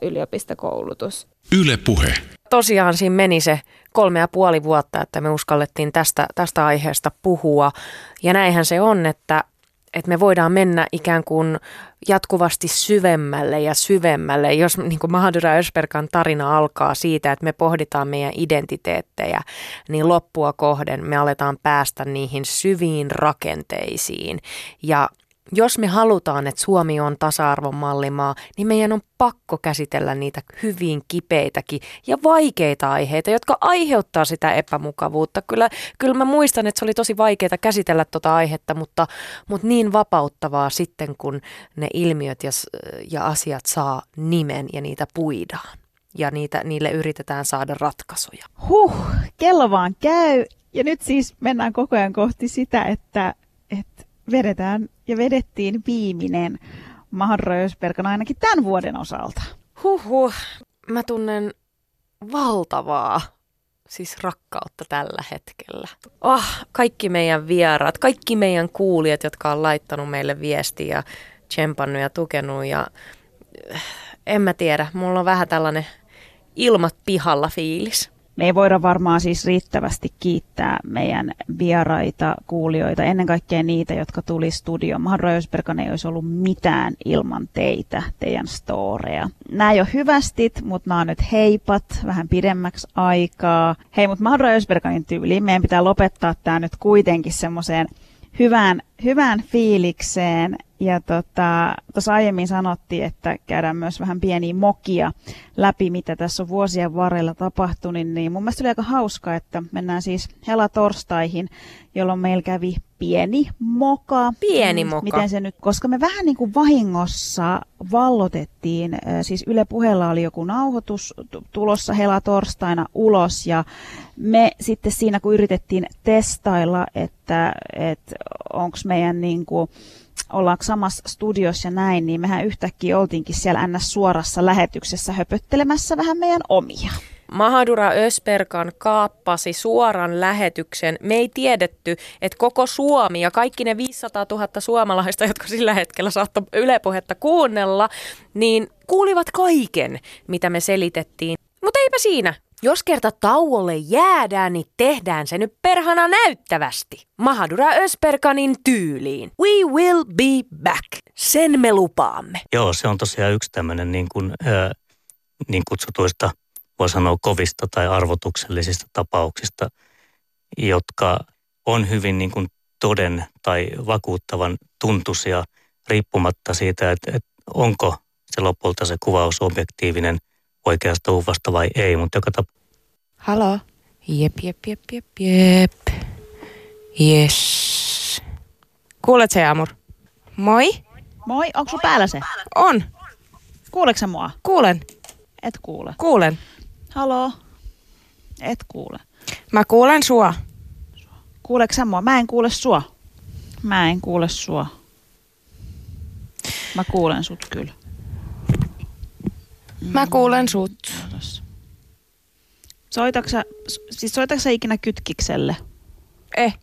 yliopistokoulutus. Yle Puhe. Tosiaan siinä meni se kolme ja puoli vuotta, että me uskallettiin tästä, tästä aiheesta puhua. Ja näinhän se on, että, että me voidaan mennä ikään kuin jatkuvasti syvemmälle ja syvemmälle. Jos niin kuin Mahadura Ösperkan tarina alkaa siitä, että me pohditaan meidän identiteettejä, niin loppua kohden me aletaan päästä niihin syviin rakenteisiin. Ja jos me halutaan, että Suomi on tasa-arvon mallimaa, niin meidän on pakko käsitellä niitä hyvin kipeitäkin ja vaikeita aiheita, jotka aiheuttaa sitä epämukavuutta. Kyllä, kyllä mä muistan, että se oli tosi vaikeaa käsitellä tuota aihetta, mutta, mutta niin vapauttavaa sitten, kun ne ilmiöt ja, ja asiat saa nimen ja niitä puidaan. Ja niitä, niille yritetään saada ratkaisuja. Huh, kello vaan käy. Ja nyt siis mennään koko ajan kohti sitä, että, että vedetään ja vedettiin viimeinen Mahdollisuusperkan ainakin tämän vuoden osalta. Huhhuh, mä tunnen valtavaa siis rakkautta tällä hetkellä. Oh, kaikki meidän vieraat, kaikki meidän kuulijat, jotka on laittanut meille viestiä ja tsempannut ja tukenut ja eh, en mä tiedä, mulla on vähän tällainen ilmat pihalla fiilis. Me ei voida varmaan siis riittävästi kiittää meidän vieraita, kuulijoita, ennen kaikkea niitä, jotka tuli studioon. Mahra Ösberkan ei olisi ollut mitään ilman teitä, teidän storeja. Nämä ole hyvästit, mutta nämä on nyt heipat, vähän pidemmäksi aikaa. Hei, mutta Mahra Ösberkanin tyyliin meidän pitää lopettaa tämä nyt kuitenkin semmoiseen hyvään, hyvään fiilikseen. Ja tuossa tota, aiemmin sanottiin, että käydään myös vähän pieniä mokia läpi, mitä tässä on vuosien varrella tapahtunut. Niin, niin mun mielestä oli aika hauska, että mennään siis hela-torstaihin, jolloin meillä kävi pieni moka. Pieni moka. Miten se nyt, koska me vähän niin kuin vahingossa vallotettiin, siis Yle Puheella oli joku nauhoitus tulossa hela-torstaina ulos ja me sitten siinä kun yritettiin testailla, että, että onko meidän niin kuin, ollaanko samassa studiossa ja näin, niin mehän yhtäkkiä oltiinkin siellä ns. suorassa lähetyksessä höpöttelemässä vähän meidän omia. Mahadura Ösperkan kaappasi suoran lähetyksen. Me ei tiedetty, että koko Suomi ja kaikki ne 500 000 suomalaista, jotka sillä hetkellä saattoi ylepuhetta kuunnella, niin kuulivat kaiken, mitä me selitettiin. Mutta eipä siinä. Jos kerta tauolle jäädään, niin tehdään se nyt perhana näyttävästi. Mahadura Ösperkanin tyyliin. We will be back. Sen me lupaamme. Joo, se on tosiaan yksi tämmöinen niin, kuin, äh, niin kutsutuista, voi sanoa kovista tai arvotuksellisista tapauksista, jotka on hyvin niin kuin toden tai vakuuttavan tuntuisia riippumatta siitä, että, että onko se lopulta se kuvaus objektiivinen oikeasta uvasta vai ei, mutta joka tap- Halo? Jep, jep, jep, jep, jep. Yes. Kuulet se, Amur? Moi. Moi, onko sun päällä se? On. Kuuleeko sä mua? Kuulen. Et kuule. Kuulen. Halo? Et kuule. Mä kuulen sua. Kuuleeko sä mua? Mä en kuule sua. Mä en kuule sua. Mä kuulen sut kyllä. Mä kuulen sut. Soitatko sä, siis soitatko sä ikinä kytkikselle? Eh.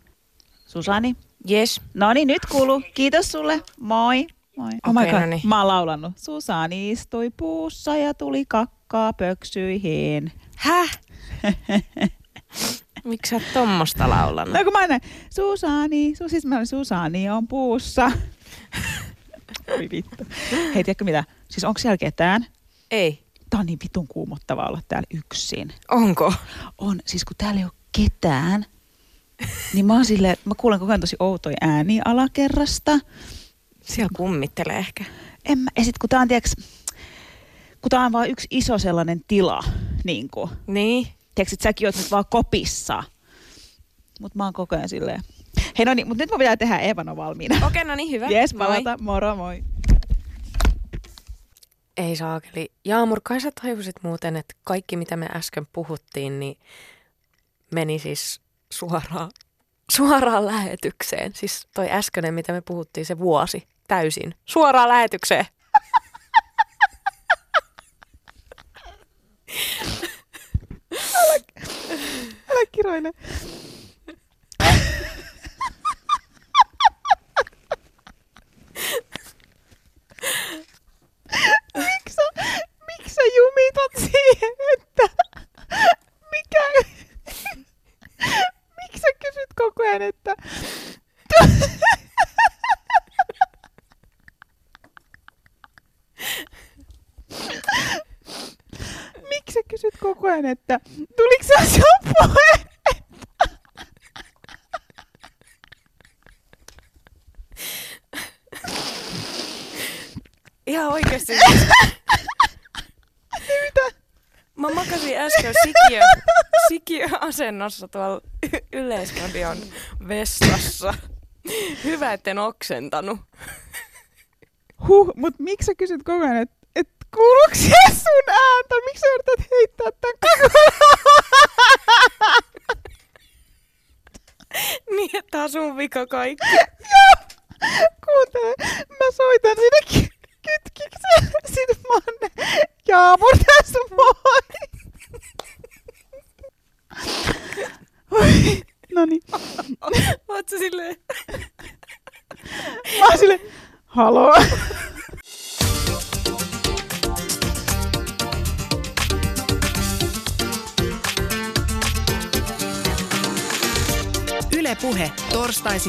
Susani? Yes. No niin, nyt kuuluu. Kiitos sulle. Moi. Moi. Oh my Okei, God. no niin. Mä oon laulannut. Susani istui puussa ja tuli kakkaa pöksyihin. Häh? Miksi sä oot tommosta laulanut? No kun mä näin, Susani, su, siis mä olin, Susani on puussa. Oi vittu. Hei, tiedätkö mitä? Siis onko siellä ketään? Ei. Tää on niin vitun kuumottavaa olla täällä yksin. Onko? On. Siis kun täällä ei ole ketään, niin mä oon silleen, mä kuulen koko ajan tosi outoja ääniä alakerrasta. Siellä kummittelee ehkä. En mä, ja sit kun tää on, tiiäks, kun tää on vaan yksi iso sellainen tila, niin kuin. Niin. Tiedätkö, että säkin oot nyt vaan kopissa. Mut mä oon koko ajan silleen. Hei no niin, mut nyt mä pitää tehdä Evan on valmiina. Okei, no niin hyvä. Jes, Moi. palata. Moro, moi. Ei saakeli. Jaamur, kai sä tajusit muuten, että kaikki mitä me äsken puhuttiin, niin meni siis suoraan, suoraan lähetykseen. Siis toi äskeinen, mitä me puhuttiin, se vuosi täysin. Suoraan lähetykseen. rijden sikiöasennossa tuolla y- Yleisradion vessassa. Hyvä, etten oksentanut. Huh, mut miksi sä kysyt koko ajan, että et, kuuluuko se sun ääntä? Miksi sä yrität heittää tän koko Niin, että on sun vika kaikki.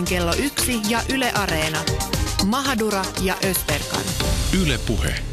Torstaisin kello yksi ja Yle Areena. Mahadura ja Ösperkan. Yle Puhe.